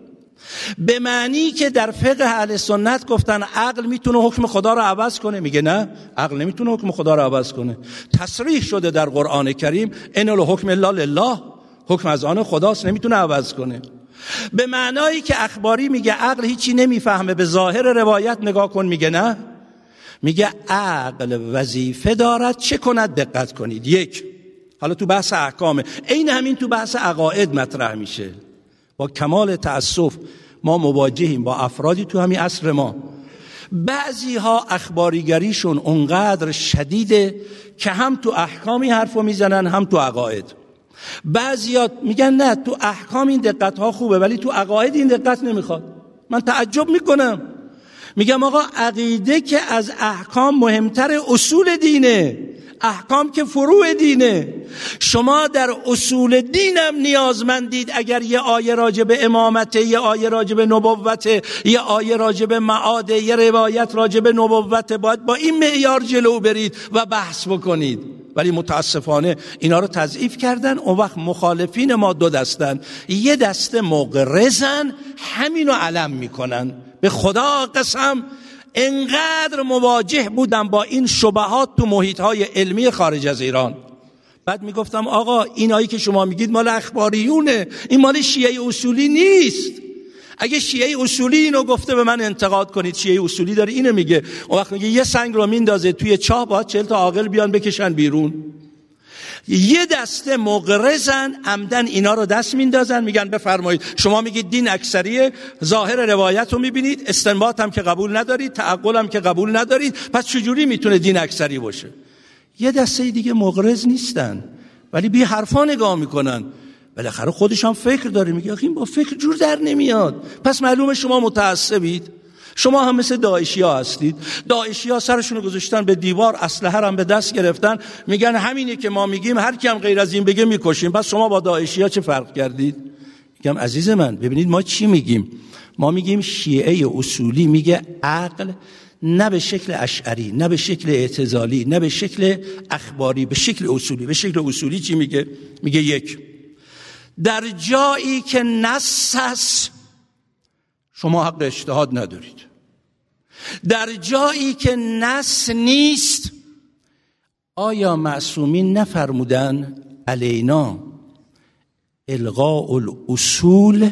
به معنی که در فقه اهل سنت گفتن عقل می‌تونه حکم خدا رو عوض کنه. میگه نه عقل نمی‌تونه حکم خدا رو عوض کنه. تصریح شده در قرآن کریم ان الحکم الا لله. حکم از آن خداست نمی‌تونه عوض کنه. به معنایی که اخباری میگه عقل هیچی نمی‌فهمه به ظاهر روایت نگاه کن میگه نه. میگه عقل وظیفه دارد چه کند دقت کنید. یک حالا تو بحث احکامه. عین همین تو بحث عقاید مطرح میشه. با کمال تأسف ما مواجهیم با افرادی تو همین عصر ما. بعضی ها اخباریگریشون اونقدر شدیده که هم تو احکامی حرفو می‌زنن هم تو عقاید. بعضی میگن نه تو احکام این دقت ها خوبه ولی تو عقاید این دقت نمی‌خواد. من تعجب می‌کنم. میگم آقا عقیده که از احکام مهمتر اصول دینه احکام که فروع دینه. شما در اصول دینم نیازمندید اگر یه آیه راجع به امامت یه آیه راجع به نبوت یه آیه راجع به معاده یه روایت راجع به نبوت باید با این معیار جلو برید و بحث بکنید. ولی متاسفانه اینا رو تضعیف کردن. اون وقت مخالفین ما دو دستن. یه دسته مقرزن همینو علم می‌کنن. به خدا قسم انقدر مواجه بودم با این شبهات تو محیط های علمی خارج از ایران. بعد می‌گفتم آقا اینایی که شما میگید مال اخباریونه این مال شیعه اصولی نیست. اگه شیعه اصولی اینو گفته به من انتقاد کنید شیعه اصولی داره اینو میگه. اون وقت میگه یه سنگ رو میندازه توی چاه باید چل تا عاقل بیان بکشن بیرون. یه دسته مقرزن عمدن اینا رو دست میندازن میگن بفرمایید. شما میگید دین اکثریه ظاهر روایت رو می‌بینید استنباط هم که قبول ندارید تعقل هم که قبول ندارید. پس چجوری می‌تونه دین اکثری باشه؟ یه دسته دیگه مقرز نیستن ولی بی حرفا نگاه می‌کنن. بالاخره خودش فکر داره میگه این با فکر جور در نمیاد. پس معلومه شما متعصبید. شما هم مثل داعشی ها هستید. داعشی ها سرشون گذاشتن به دیوار اسلحه هم به دست گرفتن. میگن همینه که ما میگیم هر کی هم غیر از این بگه می‌کشیم. پس شما با داعشی ها چه فرق کردید؟ میگم عزیز من ببینید ما چی میگیم؟ ما میگیم شیعه اصولی میگه عقل نه به شکل اشعری نه به شکل اعتزالی نه به شکل اخباری به شکل اصولی. به شکل اصولی چی میگه؟ میگه یک. در جایی که نص هست شما حق اجتهاد ندارید. در جایی که نس نیست آیا معصومین نفرمودن علینا الغاء الاصول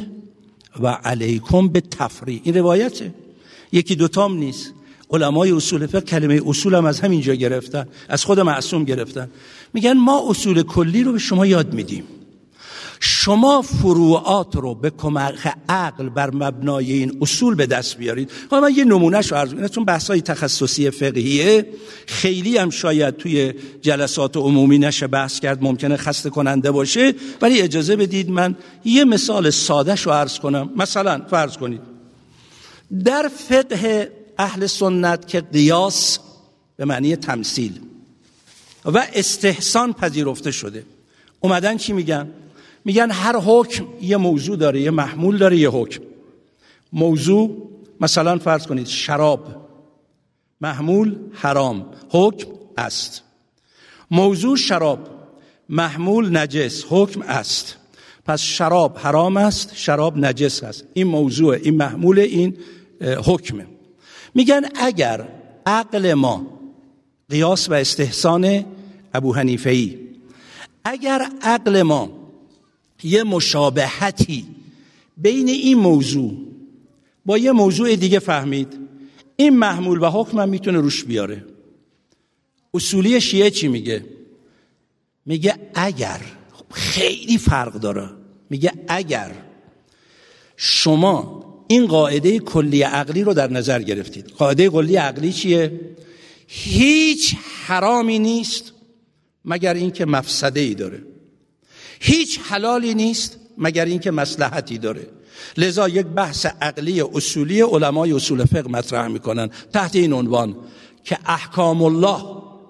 و علیکم به تفریع این روایته یکی دوتام نیست. علمای اصول فقه کلمه اصول هم از همینجا گرفتن از خود معصوم گرفتن. میگن ما اصول کلی رو به شما یاد میدیم. شما فروعات رو به کمک عقل بر مبنای این اصول به دست بیارید. حالا من یه نمونهش رو عرض چون بحثای تخصصی فقهیه. خیلی هم شاید توی جلسات عمومی نشه بحث کرد ممکنه خسته کننده باشه. ولی اجازه بدید من یه مثال سادهش رو عرض کنم. مثلا فرض کنید در فقه اهل سنت که قیاس به معنی تمثیل و استحسان پذیرفته شده اومدن چی میگن؟ میگن هر حکم یه موضوع داره یه محمول داره یه حکم. موضوع مثلا فرض کنید شراب. محمول حرام حکم است. موضوع شراب محمول نجس حکم است. پس شراب حرام است شراب نجس است. این موضوع این محمول این حکمه. میگن اگر عقل ما قیاس و استحسان ابو حنیفهی اگر عقل ما یه مشابهتی بین این موضوع. با یه موضوع دیگه فهمید. این محمول و حکم می‌تونه روش بیاره. اصولی شیعه چی میگه؟ میگه اگر خیلی فرق داره. میگه اگر شما این قاعده کلی عقلی رو در نظر گرفتید. قاعده کلی عقلی چیه؟ هیچ حرامی نیست مگر اینکه مفسده ای داره. هیچ حلالی نیست مگر اینکه مصلحتی داره. لذا یک بحث عقلی اصولی علمای اصول فقه مطرح می‌کنن تحت این عنوان که احکام الله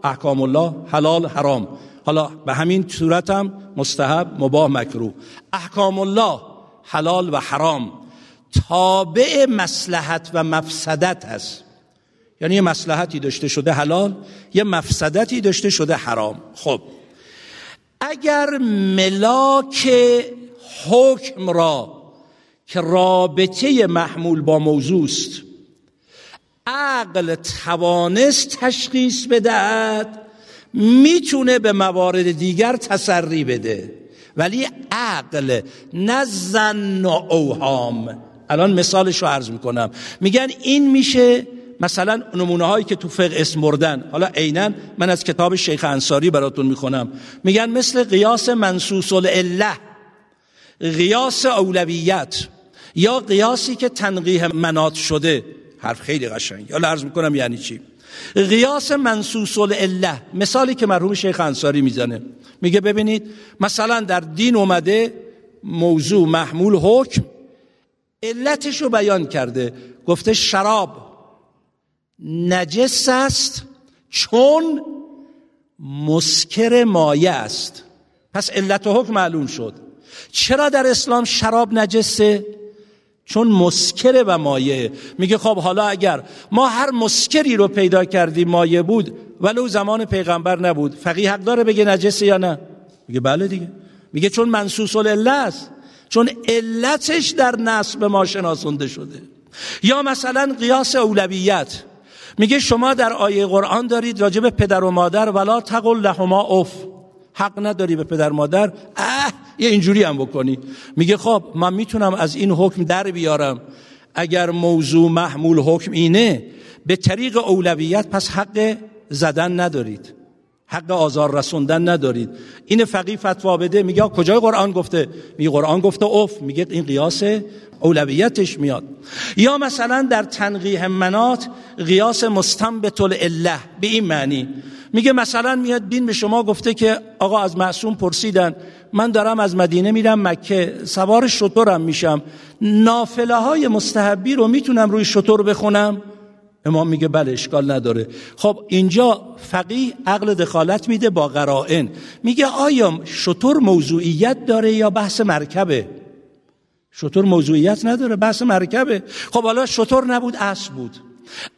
احکام الله حلال حرام. حالا به همین صورت هم مستحب مباه مکروه. احکام الله حلال و حرام تابع مسلحت و مفسدت هست. یعنی یه مسلحتی داشته شده حلال یه مفسدتی داشته شده حرام. خب اگر ملاک حکم را که رابطه محمول با موضوع است عقل توانست تشخیص بدهد می‌تونه به موارد دیگر تسری بده. ولی عقل نه زن و اوهام. الان مثالش رو عرض می‌کنم. میگن این میشه مثلا نمونه هایی که تو فقه اسم حالا عینا من از کتاب شیخ انصاری براتون می‌خونم. میگن مثل قیاس منصوص الله قیاس اولویت یا قیاسی که تنقیه منات شده. حرف خیلی قشنگ. یا عرض می‌کنم یعنی چی؟ قیاس منصوص الله مثالی که مرحوم شیخ انصاری می‌زنه. میگه ببینید مثلا در دین اومده موضوع محمول حکم علتش بیان کرده. گفته شراب. نجس است چون مسکر مایه است. پس علت و حکم معلوم شد. چرا در اسلام شراب نجسه؟ چون مسکره و مایه. میگه خب حالا اگر ما هر مسکری رو پیدا کردیم مایه بود ولو زمان پیغمبر نبود. فقیه حق داره بگه نجسه یا نه؟ میگه بله دیگه. میگه چون منصوص الاله است. چون علتش در نصب ما شناسونده شده. یا مثلا قیاس اولویت. میگه شما در آیه قرآن دارید راجب پدر و مادر ولا تقل لهما اف. حق نداری به پدر مادر. اه یه اینجوری هم بکنی. میگه خب من می‌تونم از این حکم در بیارم. اگر موضوع محمول حکم اینه به طریق اولویت پس حق زدن ندارید. حق آزار رسوندن ندارید. این فقیه فتوا بده میگه کجای قرآن گفته؟ میگه قرآن گفته اوف میگه این قیاس اولویتش میاد. یا مثلا در تنقیح منات قیاس مستنبت الله به این معنی. میگه مثلا میاد دین به شما گفته که آقا از معصوم پرسیدن من دارم از مدینه میرم مکه سوار شطورم میشم. نافله های مستحبی رو می‌تونم روی شطور بخونم؟ امام میگه بله اشکال نداره. خب اینجا فقیه عقل دخالت میده با قرائن. میگه آیا شطور موضوعیت داره یا بحث مرکبه؟ شطور موضوعیت نداره بحث مرکبه. خب حالا شطور نبود اسب بود.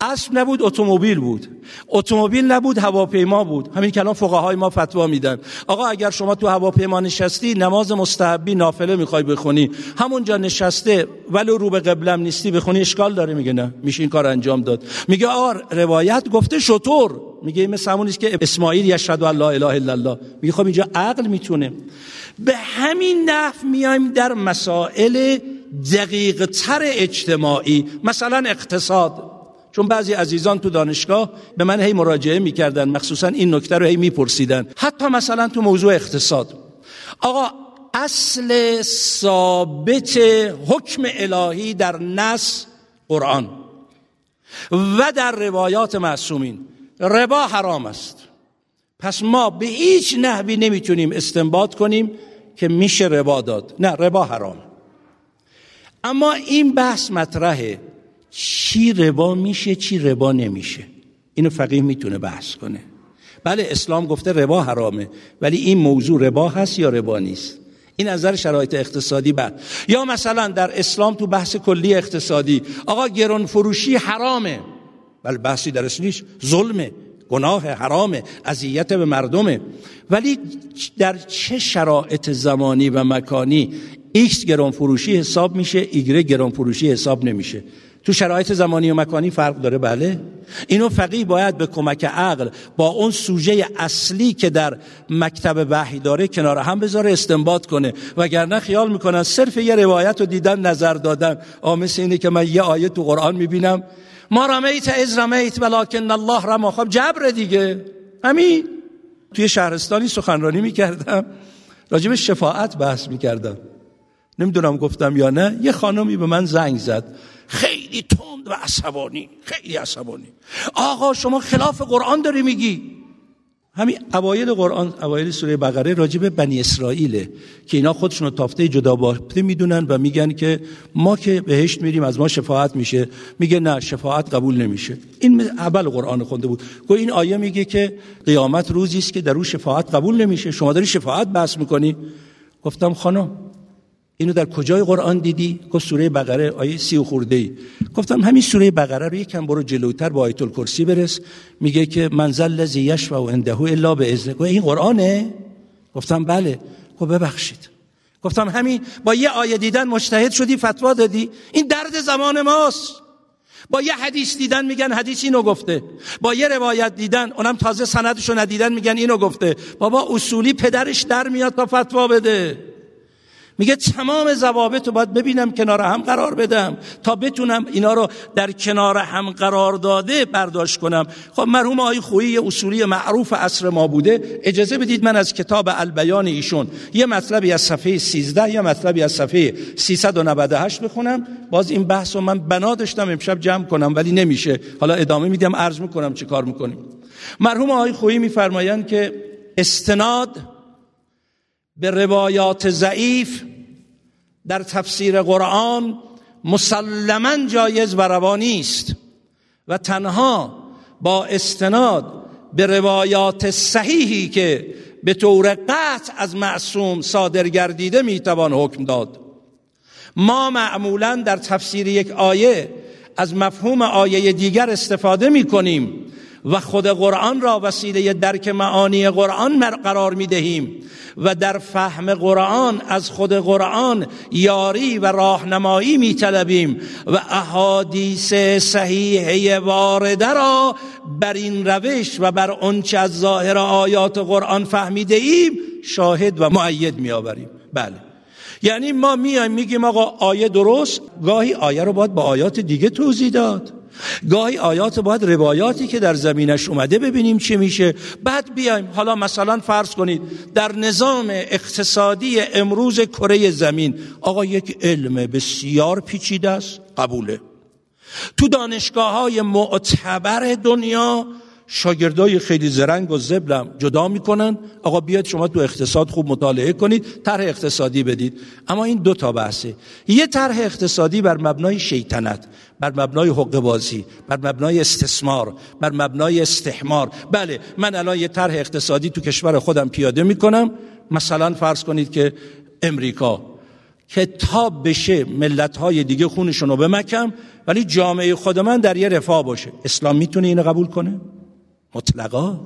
اسب نبود اتومبیل بود. اتومبیل نبود هواپیما بود. همین کلام فقهای ما فتوا میدن. آقا اگر شما تو هواپیما نشستی نماز مستحبی نافله می‌خوای بخونی. همونجا نشسته ولو رو به قبلم نیستی بخونی اشکال داره میگه نه. میشه این کار انجام داد. میگه آر روایت گفته شطور. میگه مثل همونی که اسماعیل یشهد الله اله الا الله. میگه خب اینجا عقل می‌تونه. به همین نحو میایم در مسائل دقیق تر اجتماعی. مثلا اقتصاد. چون بعضی عزیزان تو دانشگاه به من هی مراجعه می‌کردن مخصوصا این نکته رو هی میپرسیدن. حتی مثلا تو موضوع اقتصاد. آقا اصل ثابت حکم الهی در نص قرآن و در روایات معصومین. ربا حرام است. پس ما به هیچ نحوی نمی‌تونیم استنباط کنیم که میشه ربا داد. نه ربا حرام. اما این بحث مطرحه. چی ربا میشه چی ربا نمیشه. اینو فقیه می‌تونه بحث کنه. بله اسلام گفته ربا حرامه ولی این موضوع ربا هست یا ربا نیست؟ این نظر شرایط اقتصادی بعد یا مثلا در اسلام تو بحث کلی اقتصادی آقا گرون فروشی حرامه. بله بحثی درش نیست. ظلمه گناه حرامه اذیت به مردمه. ولی در چه شرایط زمانی و مکانی ایکس گران فروشی حساب میشه ایگرگ گران فروشی حساب نمیشه؟ تو شرایط زمانی و مکانی فرق داره بله. اینو فقیه باید به کمک عقل با اون سوژه اصلی که در مکتب وحی داره کنار هم بذاره استنباط کنه. وگرنه خیال می‌کنن صرف یه روایت رو دیدن نظر دادن. مثل اینه که من یه آیه تو قرآن می‌بینم. ما رمیت اذ رمیت ولکن الله رمی. خب جبر دیگه. همین. توی شهرستانی سخنرانی می‌کردم. راجب شفاعت بحث می‌کردم. نمی‌دونم گفتم یا نه یه خانمی به من زنگ زد. خیلی تند و عصبانی خیلی عصبانی. آقا شما خلاف قرآن داری میگی؟ همین اوایل قرآن اوایل سوره بقره راجب بنی اسرائیله که اینا خودشون تافته جدا بافته می‌دونن و میگن که ما که بهشت میریم از ما شفاعت میشه. میگه نه شفاعت قبول نمیشه. این اول قرآن خونده بود. گو این آیه میگه که قیامت روزی است که در او شفاعت قبول نمیشه. شما داری شفاعت بحث می‌کنی؟ گفتم خانم اینو در کجای قرآن دیدی؟ گفت سوره بقره آیه سی و خورده ای. گفتم همین سوره بقره رو یکم برو جلوتر با آیت الکرسی برس. میگه که منزل لذی یشفع و انده الا به اذن این قرآنه؟ گفتم بله. گفت ببخشید. گفتم همین با یه آیه دیدن مجتهد شدی فتوا دادی. این درد زمان ماست. با یه حدیث دیدن میگن حدیث اینو گفته. با یه روایت دیدن اونم تازه سندشو ندیدن میگن اینو گفته. بابا اصولی پدرش در میاد تا فتوا بده. میگه تمام ضوابط رو باید ببینم کنار هم قرار بدم. تا بتونم اینا رو در کنار هم قرار داده برداشت کنم. خب مرحوم آقای خویی اصولی معروف عصر ما بوده. اجازه بدید من از کتاب البیان ایشون یه مطلبی از صفحه 13 یا مطلبی از صفحه 398 بخونم. باز این بحث رو من بنا داشتم امشب جمع کنم ولی نمیشه. حالا ادامه میدم عرض می‌کنم چه کار می‌کنیم. مرحوم آقای خویی میفرمایند که استناد به روایات ضعیف در تفسیر قرآن مسلما جایز و روانی است و تنها با استناد به روایات صحیحی که به طور قطع از معصوم صادر گردیده می‌توان حکم داد. ما معمولا در تفسیر یک آیه از مفهوم آیه دیگر استفاده می کنیم و خود قرآن را وسیله درک معانی قرآن قرار می دهیم و در فهم قرآن از خود قرآن یاری و راهنمایی می طلبیم و احادیث صحیحه وارده را بر این روش و بر آنچه از ظاهر آیات قرآن فهمیده ایم شاهد و معید می آوریم بله. یعنی ما میایم میگیم آقا آیه درست گاهی آیه رو باید با آیات دیگه توضیح داد. گاهی آیات باید روایاتی که در زمینش اومده ببینیم چه میشه. بعد بیایم. حالا مثلا فرض کنید در نظام اقتصادی امروز کره زمین آقا یک علم بسیار پیچیده است قبوله. تو دانشگاه های معتبر دنیا شاگردای خیلی زرنگ و زبلم جدا می‌کنن. آقا بیاد شما تو اقتصاد خوب مطالعه کنید طرح اقتصادی بدید. اما این دو تا بحثه. یه طرح اقتصادی بر مبنای شیطنت بر مبنای حقوق بازی بر مبنای استثمار بر مبنای استحمار. بله من الان یه طرح اقتصادی تو کشور خودم پیاده می‌کنم. مثلا فرض کنید که امریکا کتاب بشه ملت های دیگه خونشون رو بمکم ولی جامعه خود من در یه رفاه باشه. اسلام می‌تونه اینو قبول کنه؟ مطلقا.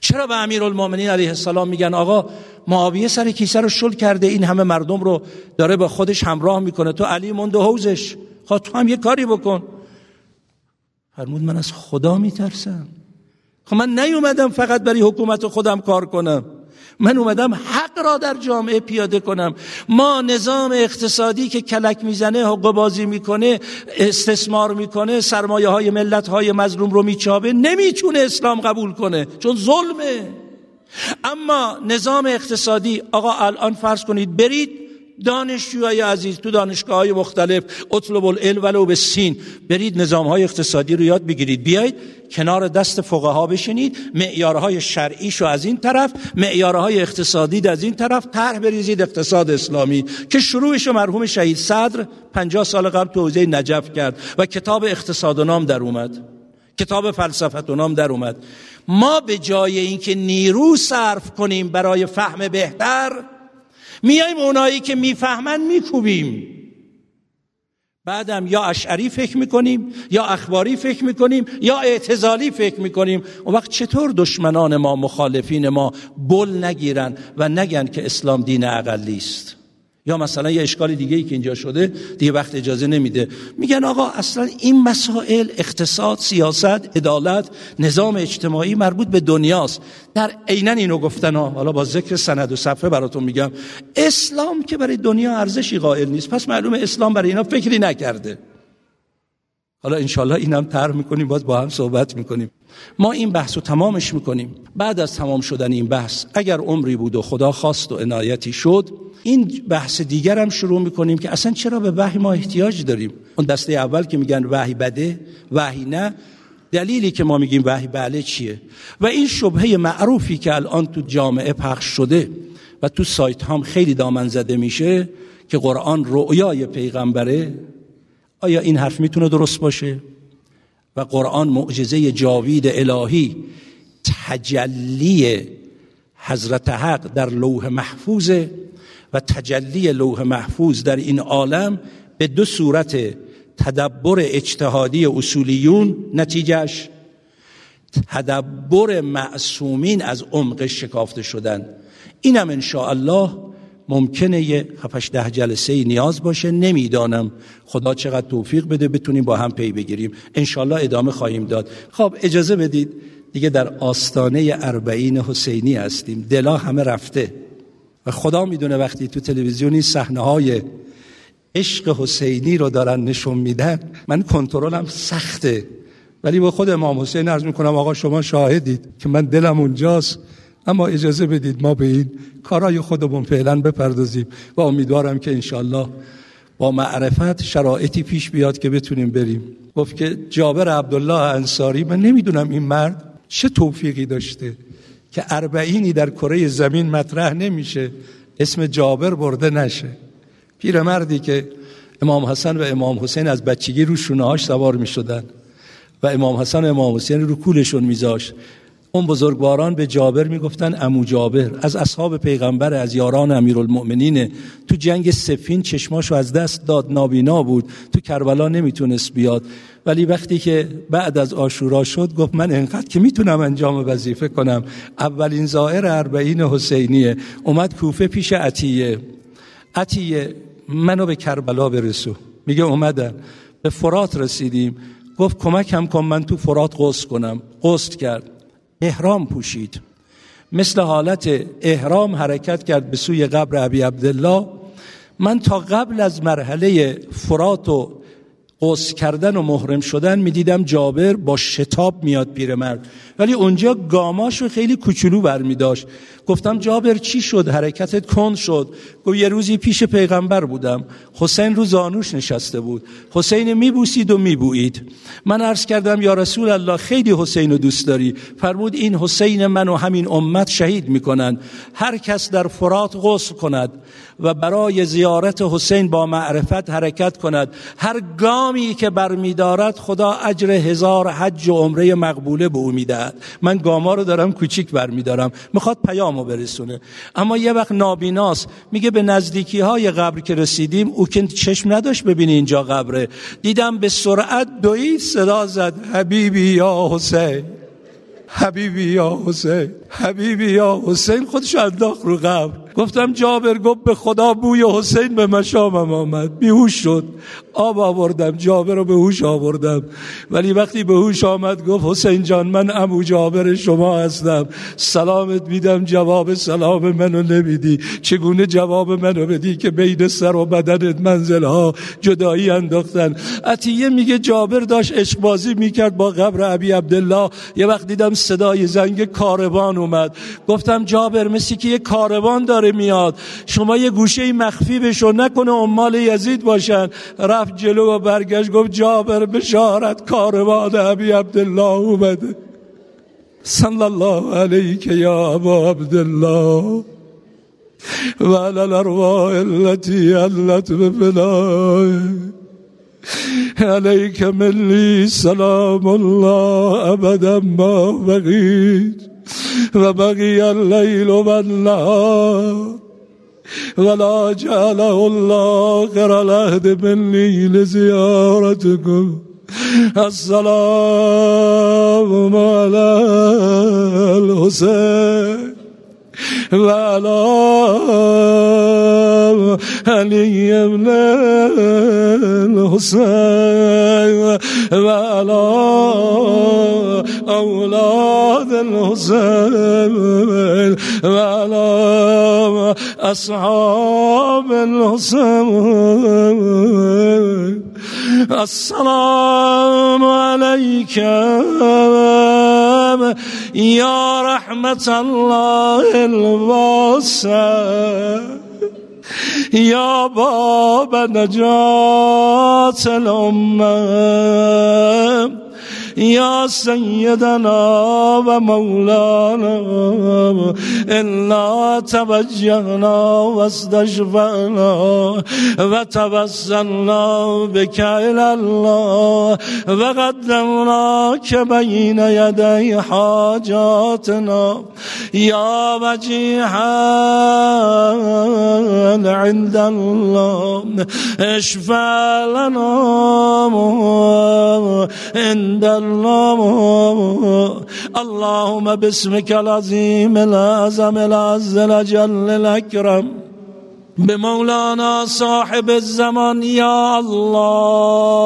چرا به امیر المومنین علیه السلام میگن آقا معاویه سر کیسه رو شل کرده این همه مردم رو داره به خودش همراه می‌کنه؟ تو علی مونده حوزش خواه تو هم یه کاری بکن. فرمود من از خدا میترسم. خب من نیومدم فقط برای حکومت خودم کار کنم. من اومدم حق را در جامعه پیاده کنم. ما نظام اقتصادی که کلک می‌زنه حقوق بازی می‌کنه استثمار می‌کنه سرمایه های ملت های مظلوم رو میچابه نمی‌تونه اسلام قبول کنه چون ظلمه. اما نظام اقتصادی آقا الان فرض کنید برید دانشجوهای عزیز تو دانشگاه های مختلف اطلب العلم ولو به سین. برید نظام های اقتصادی رو یاد بگیرید. بیایید کنار دست فقها بشینید. معیارهای شرعیشو از این طرف معیارهای اقتصادی از این طرف طرح بریزید اقتصاد اسلامی که شروعش مرحوم شهید صدر 50 سال قبل تو حوزه نجف کرد و کتاب اقتصاد و نام در اومد. کتاب فلسفت و نام در اومد. ما به جای اینکه نیرو صرف کنیم برای فهم بهتر میایم اونایی که می‌فهمن میکوبیم. بعدم یا اشعری فکر می‌کنیم یا اخباری فکر می‌کنیم یا اعتزالی فکر می‌کنیم. اون وقت چطور دشمنان ما مخالفین ما بل نگیرن و نگن که اسلام دین اقلی است یا مثلا یه اشکال دیگه ای که اینجا شده دیگه وقت اجازه نمیده. میگن آقا اصلا این مسائل اقتصاد سیاست عدالت نظام اجتماعی مربوط به دنیاست. در عینا اینو گفتن ها. حالا با ذکر سند و صفحه براتون میگم. اسلام که برای دنیا ارزشی قائل نیست. پس معلومه اسلام برای اینا فکری نکرده. حالا انشالله اینم طرح می‌کنیم باز با هم صحبت می‌کنیم. ما این بحث رو تمامش می‌کنیم. بعد از تمام شدن این بحث اگر عمری بود و خدا خواست و عنایتی شد این بحث دیگر هم شروع می‌کنیم که اصلا چرا به وحی ما احتیاج داریم؟ اون دسته اول که میگن وحی بده وحی نه دلیلی که ما میگیم وحی بله چیه؟ و این شبهه معروفی که الان تو جامعه پخش شده و تو سایت هم خیلی دامن زده میشه که قرآن رؤیای پیغمبره آیا این حرف می‌تونه درست باشه؟ و قرآن معجزه جاوید الهی تجلی حضرت حق در لوح محفوظه و تجلی لوح محفوظ در این عالم به دو صورت تدبر اجتهادی اصولیون نتیجهش تدبر معصومین از عمق شکافته شدن. اینم ان الله ممکنه یه خفش ده جلسه نیاز باشه. نمی‌دانم. خدا چقدر توفیق بده بتونیم با هم پی بگیریم. انشالله ادامه خواهیم داد. خب اجازه بدید. دیگه در آستانه اربعین حسینی هستیم. دلا همه رفته. و خدا می‌دونه وقتی تو تلویزیونی صحنه های عشق حسینی رو دارن نشون میدن من کنترلم سخته. ولی با خود امام حسین عرض می‌کنم آقا شما شاهدید که من دلم اونجاست. اما اجازه بدید ما به این کارای خودمون فعلا بپردازیم و امیدوارم که انشالله با معرفت شرایطی پیش بیاد که بتونیم بریم. گفت که جابر عبدالله انصاری من نمی‌دونم این مرد چه توفیقی داشته که اربعینی در کره زمین مطرح نمیشه اسم جابر برده نشه. پیرمردی که امام حسن و امام حسین از بچگی رو شونه هاش سوار می شدن و امام حسن و امام حسین رو کولشون میذاشت. اون بزرگواران به جابر می‌گفتن امو جابر. از اصحاب پیغمبر از یاران امیرالمؤمنین. تو جنگ سفین چشماشو از دست داد نابینا بود. تو کربلا نمی‌تونست بیاد. ولی وقتی که بعد از آشورا شد گفت من انقدر که می‌تونم انجام وظیفه کنم. اولین زائر اربعین حسینیه. اومد کوفه پیش عطیه. عطیه منو به کربلا برسو. میگه اومدن به فرات رسیدیم. گفت کمکم کن من تو فرات غسل کنم. غسل کرد. احرام پوشید. مثل حالت احرام حرکت کرد به سوی قبر ابی عبدالله. من تا قبل از مرحله فرات و قص کردن و محرم شدن می‌دیدم جابر با شتاب میاد پیرمرد ولی اونجا گاماش رو خیلی کوچولو برمی داشت گفتم جابر چی شد؟ حرکتت کند شد. گفت یه روزی پیش پیغمبر بودم. حسین رو زانوش نشسته بود. حسین میبوسید و میبویید. من عرض کردم یا رسول الله خیلی حسین رو دوست داری. فرمود این حسین من و همین امت شهید می‌کنند. هر کس در فرات غسل کند و برای زیارت حسین با معرفت حرکت کند. هر گامی که برمیدارد خدا اجر هزار حج و عمره مقبوله به او می‌دهد. من گاما رو دارم کوچیک برمیدارم می‌خواد برسونه. اما یه وقت نابیناست میگه به نزدیکی های قبر که رسیدیم او که چشم نداشت ببینی اینجا قبره. دیدم به سرعت دوید صدا زد حبیبی یا حسین حبیبی یا حسین. حبیبی یا حسین خودشو انداخت رو قبر گفتم جابر گفت به خدا بوی حسین به مشامم آمد. بیهوش شد. آب آوردم. جابر رو به هوش آوردم. ولی وقتی به هوش آمد گفت حسین جان من امو جابر شما هستم. سلامت میدم. جواب سلام منو نمیدی. چگونه جواب منو بدی که بین سر و بدنت منزل ها جدایی انداختن؟ عطیه میگه جابر داشت عشق بازی می‌کرد با قبر ابی عبدالله. یه وقت دیدم صدای زنگ کاروان اومد. گفتم جابر مثل که یه کاروان داره میاد. شما یه گوشه مخفی بشو نکنه امال یزید باشن. رفت جلو و برگشت گفت جابر بشارت کاروان ابی عبدالله اومده. صلی الله علیک یا ابا عبدالله. و علی الارواح التي علت بفنائه عليك مني سلام الله ابدا ما بقيت وبقي الليل والنهار ولا جعله الله خير العهد مني لزيارتكم السلام على الحسين وعلى علي بن الحسين وعلى أولاد الحسين وعلى أصحاب الحسين. السلام عليك يا رحمة الله الواسع يا باب نجاة الأمة. یا سیدنا و مولانا انا توجهنا و استشفعنا و توسلنا بك الله و قدمنا که بین یدی حاجاتنا. یا وجیحا عند الله اشفع لنا عند الله اللهم باسمك العظيم الأعظم العز الأجل الأكرم بمولانا صاحب الزمان يا الله.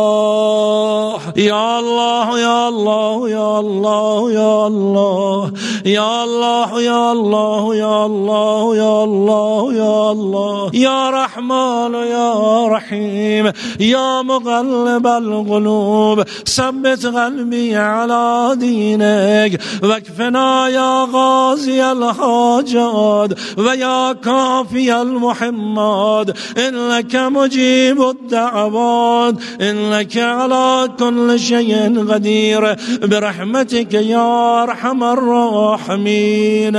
يا الله يا الله يا الله يا الله. يا الله يا الله يا الله يا الله يا الله. يا رحمن يا رحيم. يا مقلب القلوب. ثبت قلبي على دينك. واكفنا يا غازي الحاجات. ويا كافي المحب. محمد إنك مجيب الدعوات إنك على كل شيء قدير برحمتك يا أرحم الراحمين.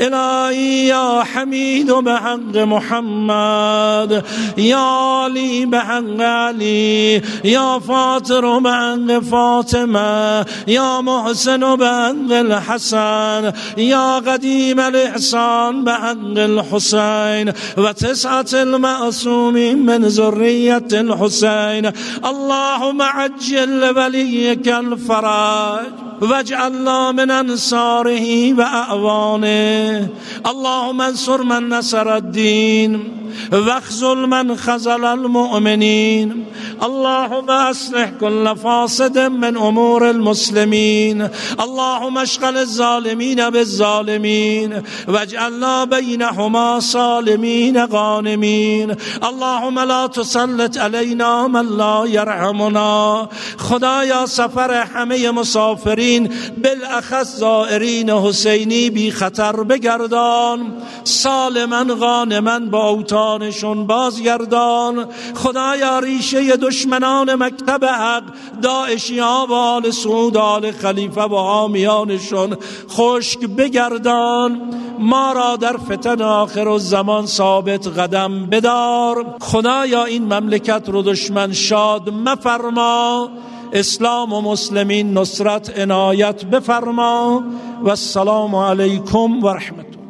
إلهي يا حميد بحق محمد يا علي بحق علي يا فاطر بحق فاطمة يا محسن بحق الحسن يا قديم الإحسان بحق الحسين. وتس تسعة المأسومين من ذرية الحسين. اللهم عجل وليك الفرج واجعلنا من أنصاره وأعوانه. اللهم انصر من نصر الدين. واخذل من خزل المؤمنين اللهم اصلح كل فاسد من امور المسلمين اللهم اشغل الظالمين بالظالمين واجعلنا بينهما صالمين غانمين اللهم لا تسلط علينا من لا يرحمنا خدایا سفر همه مسافرین. بالاخص زائرین حسینی بی خطر بگردان. سالما غانما با اوتار جانشون بازگردان. خدایا ریشه دشمنان مکتب حق داعشی ها و آل سعود آل خلیفه و حامیانشون خشک بگردان ما را در فتن آخر و زمان ثابت قدم بدار. خدایا این مملکت رو دشمن شاد مفرما. اسلام و مسلمین نصرت عنایت بفرما. و السلام علیکم و رحمت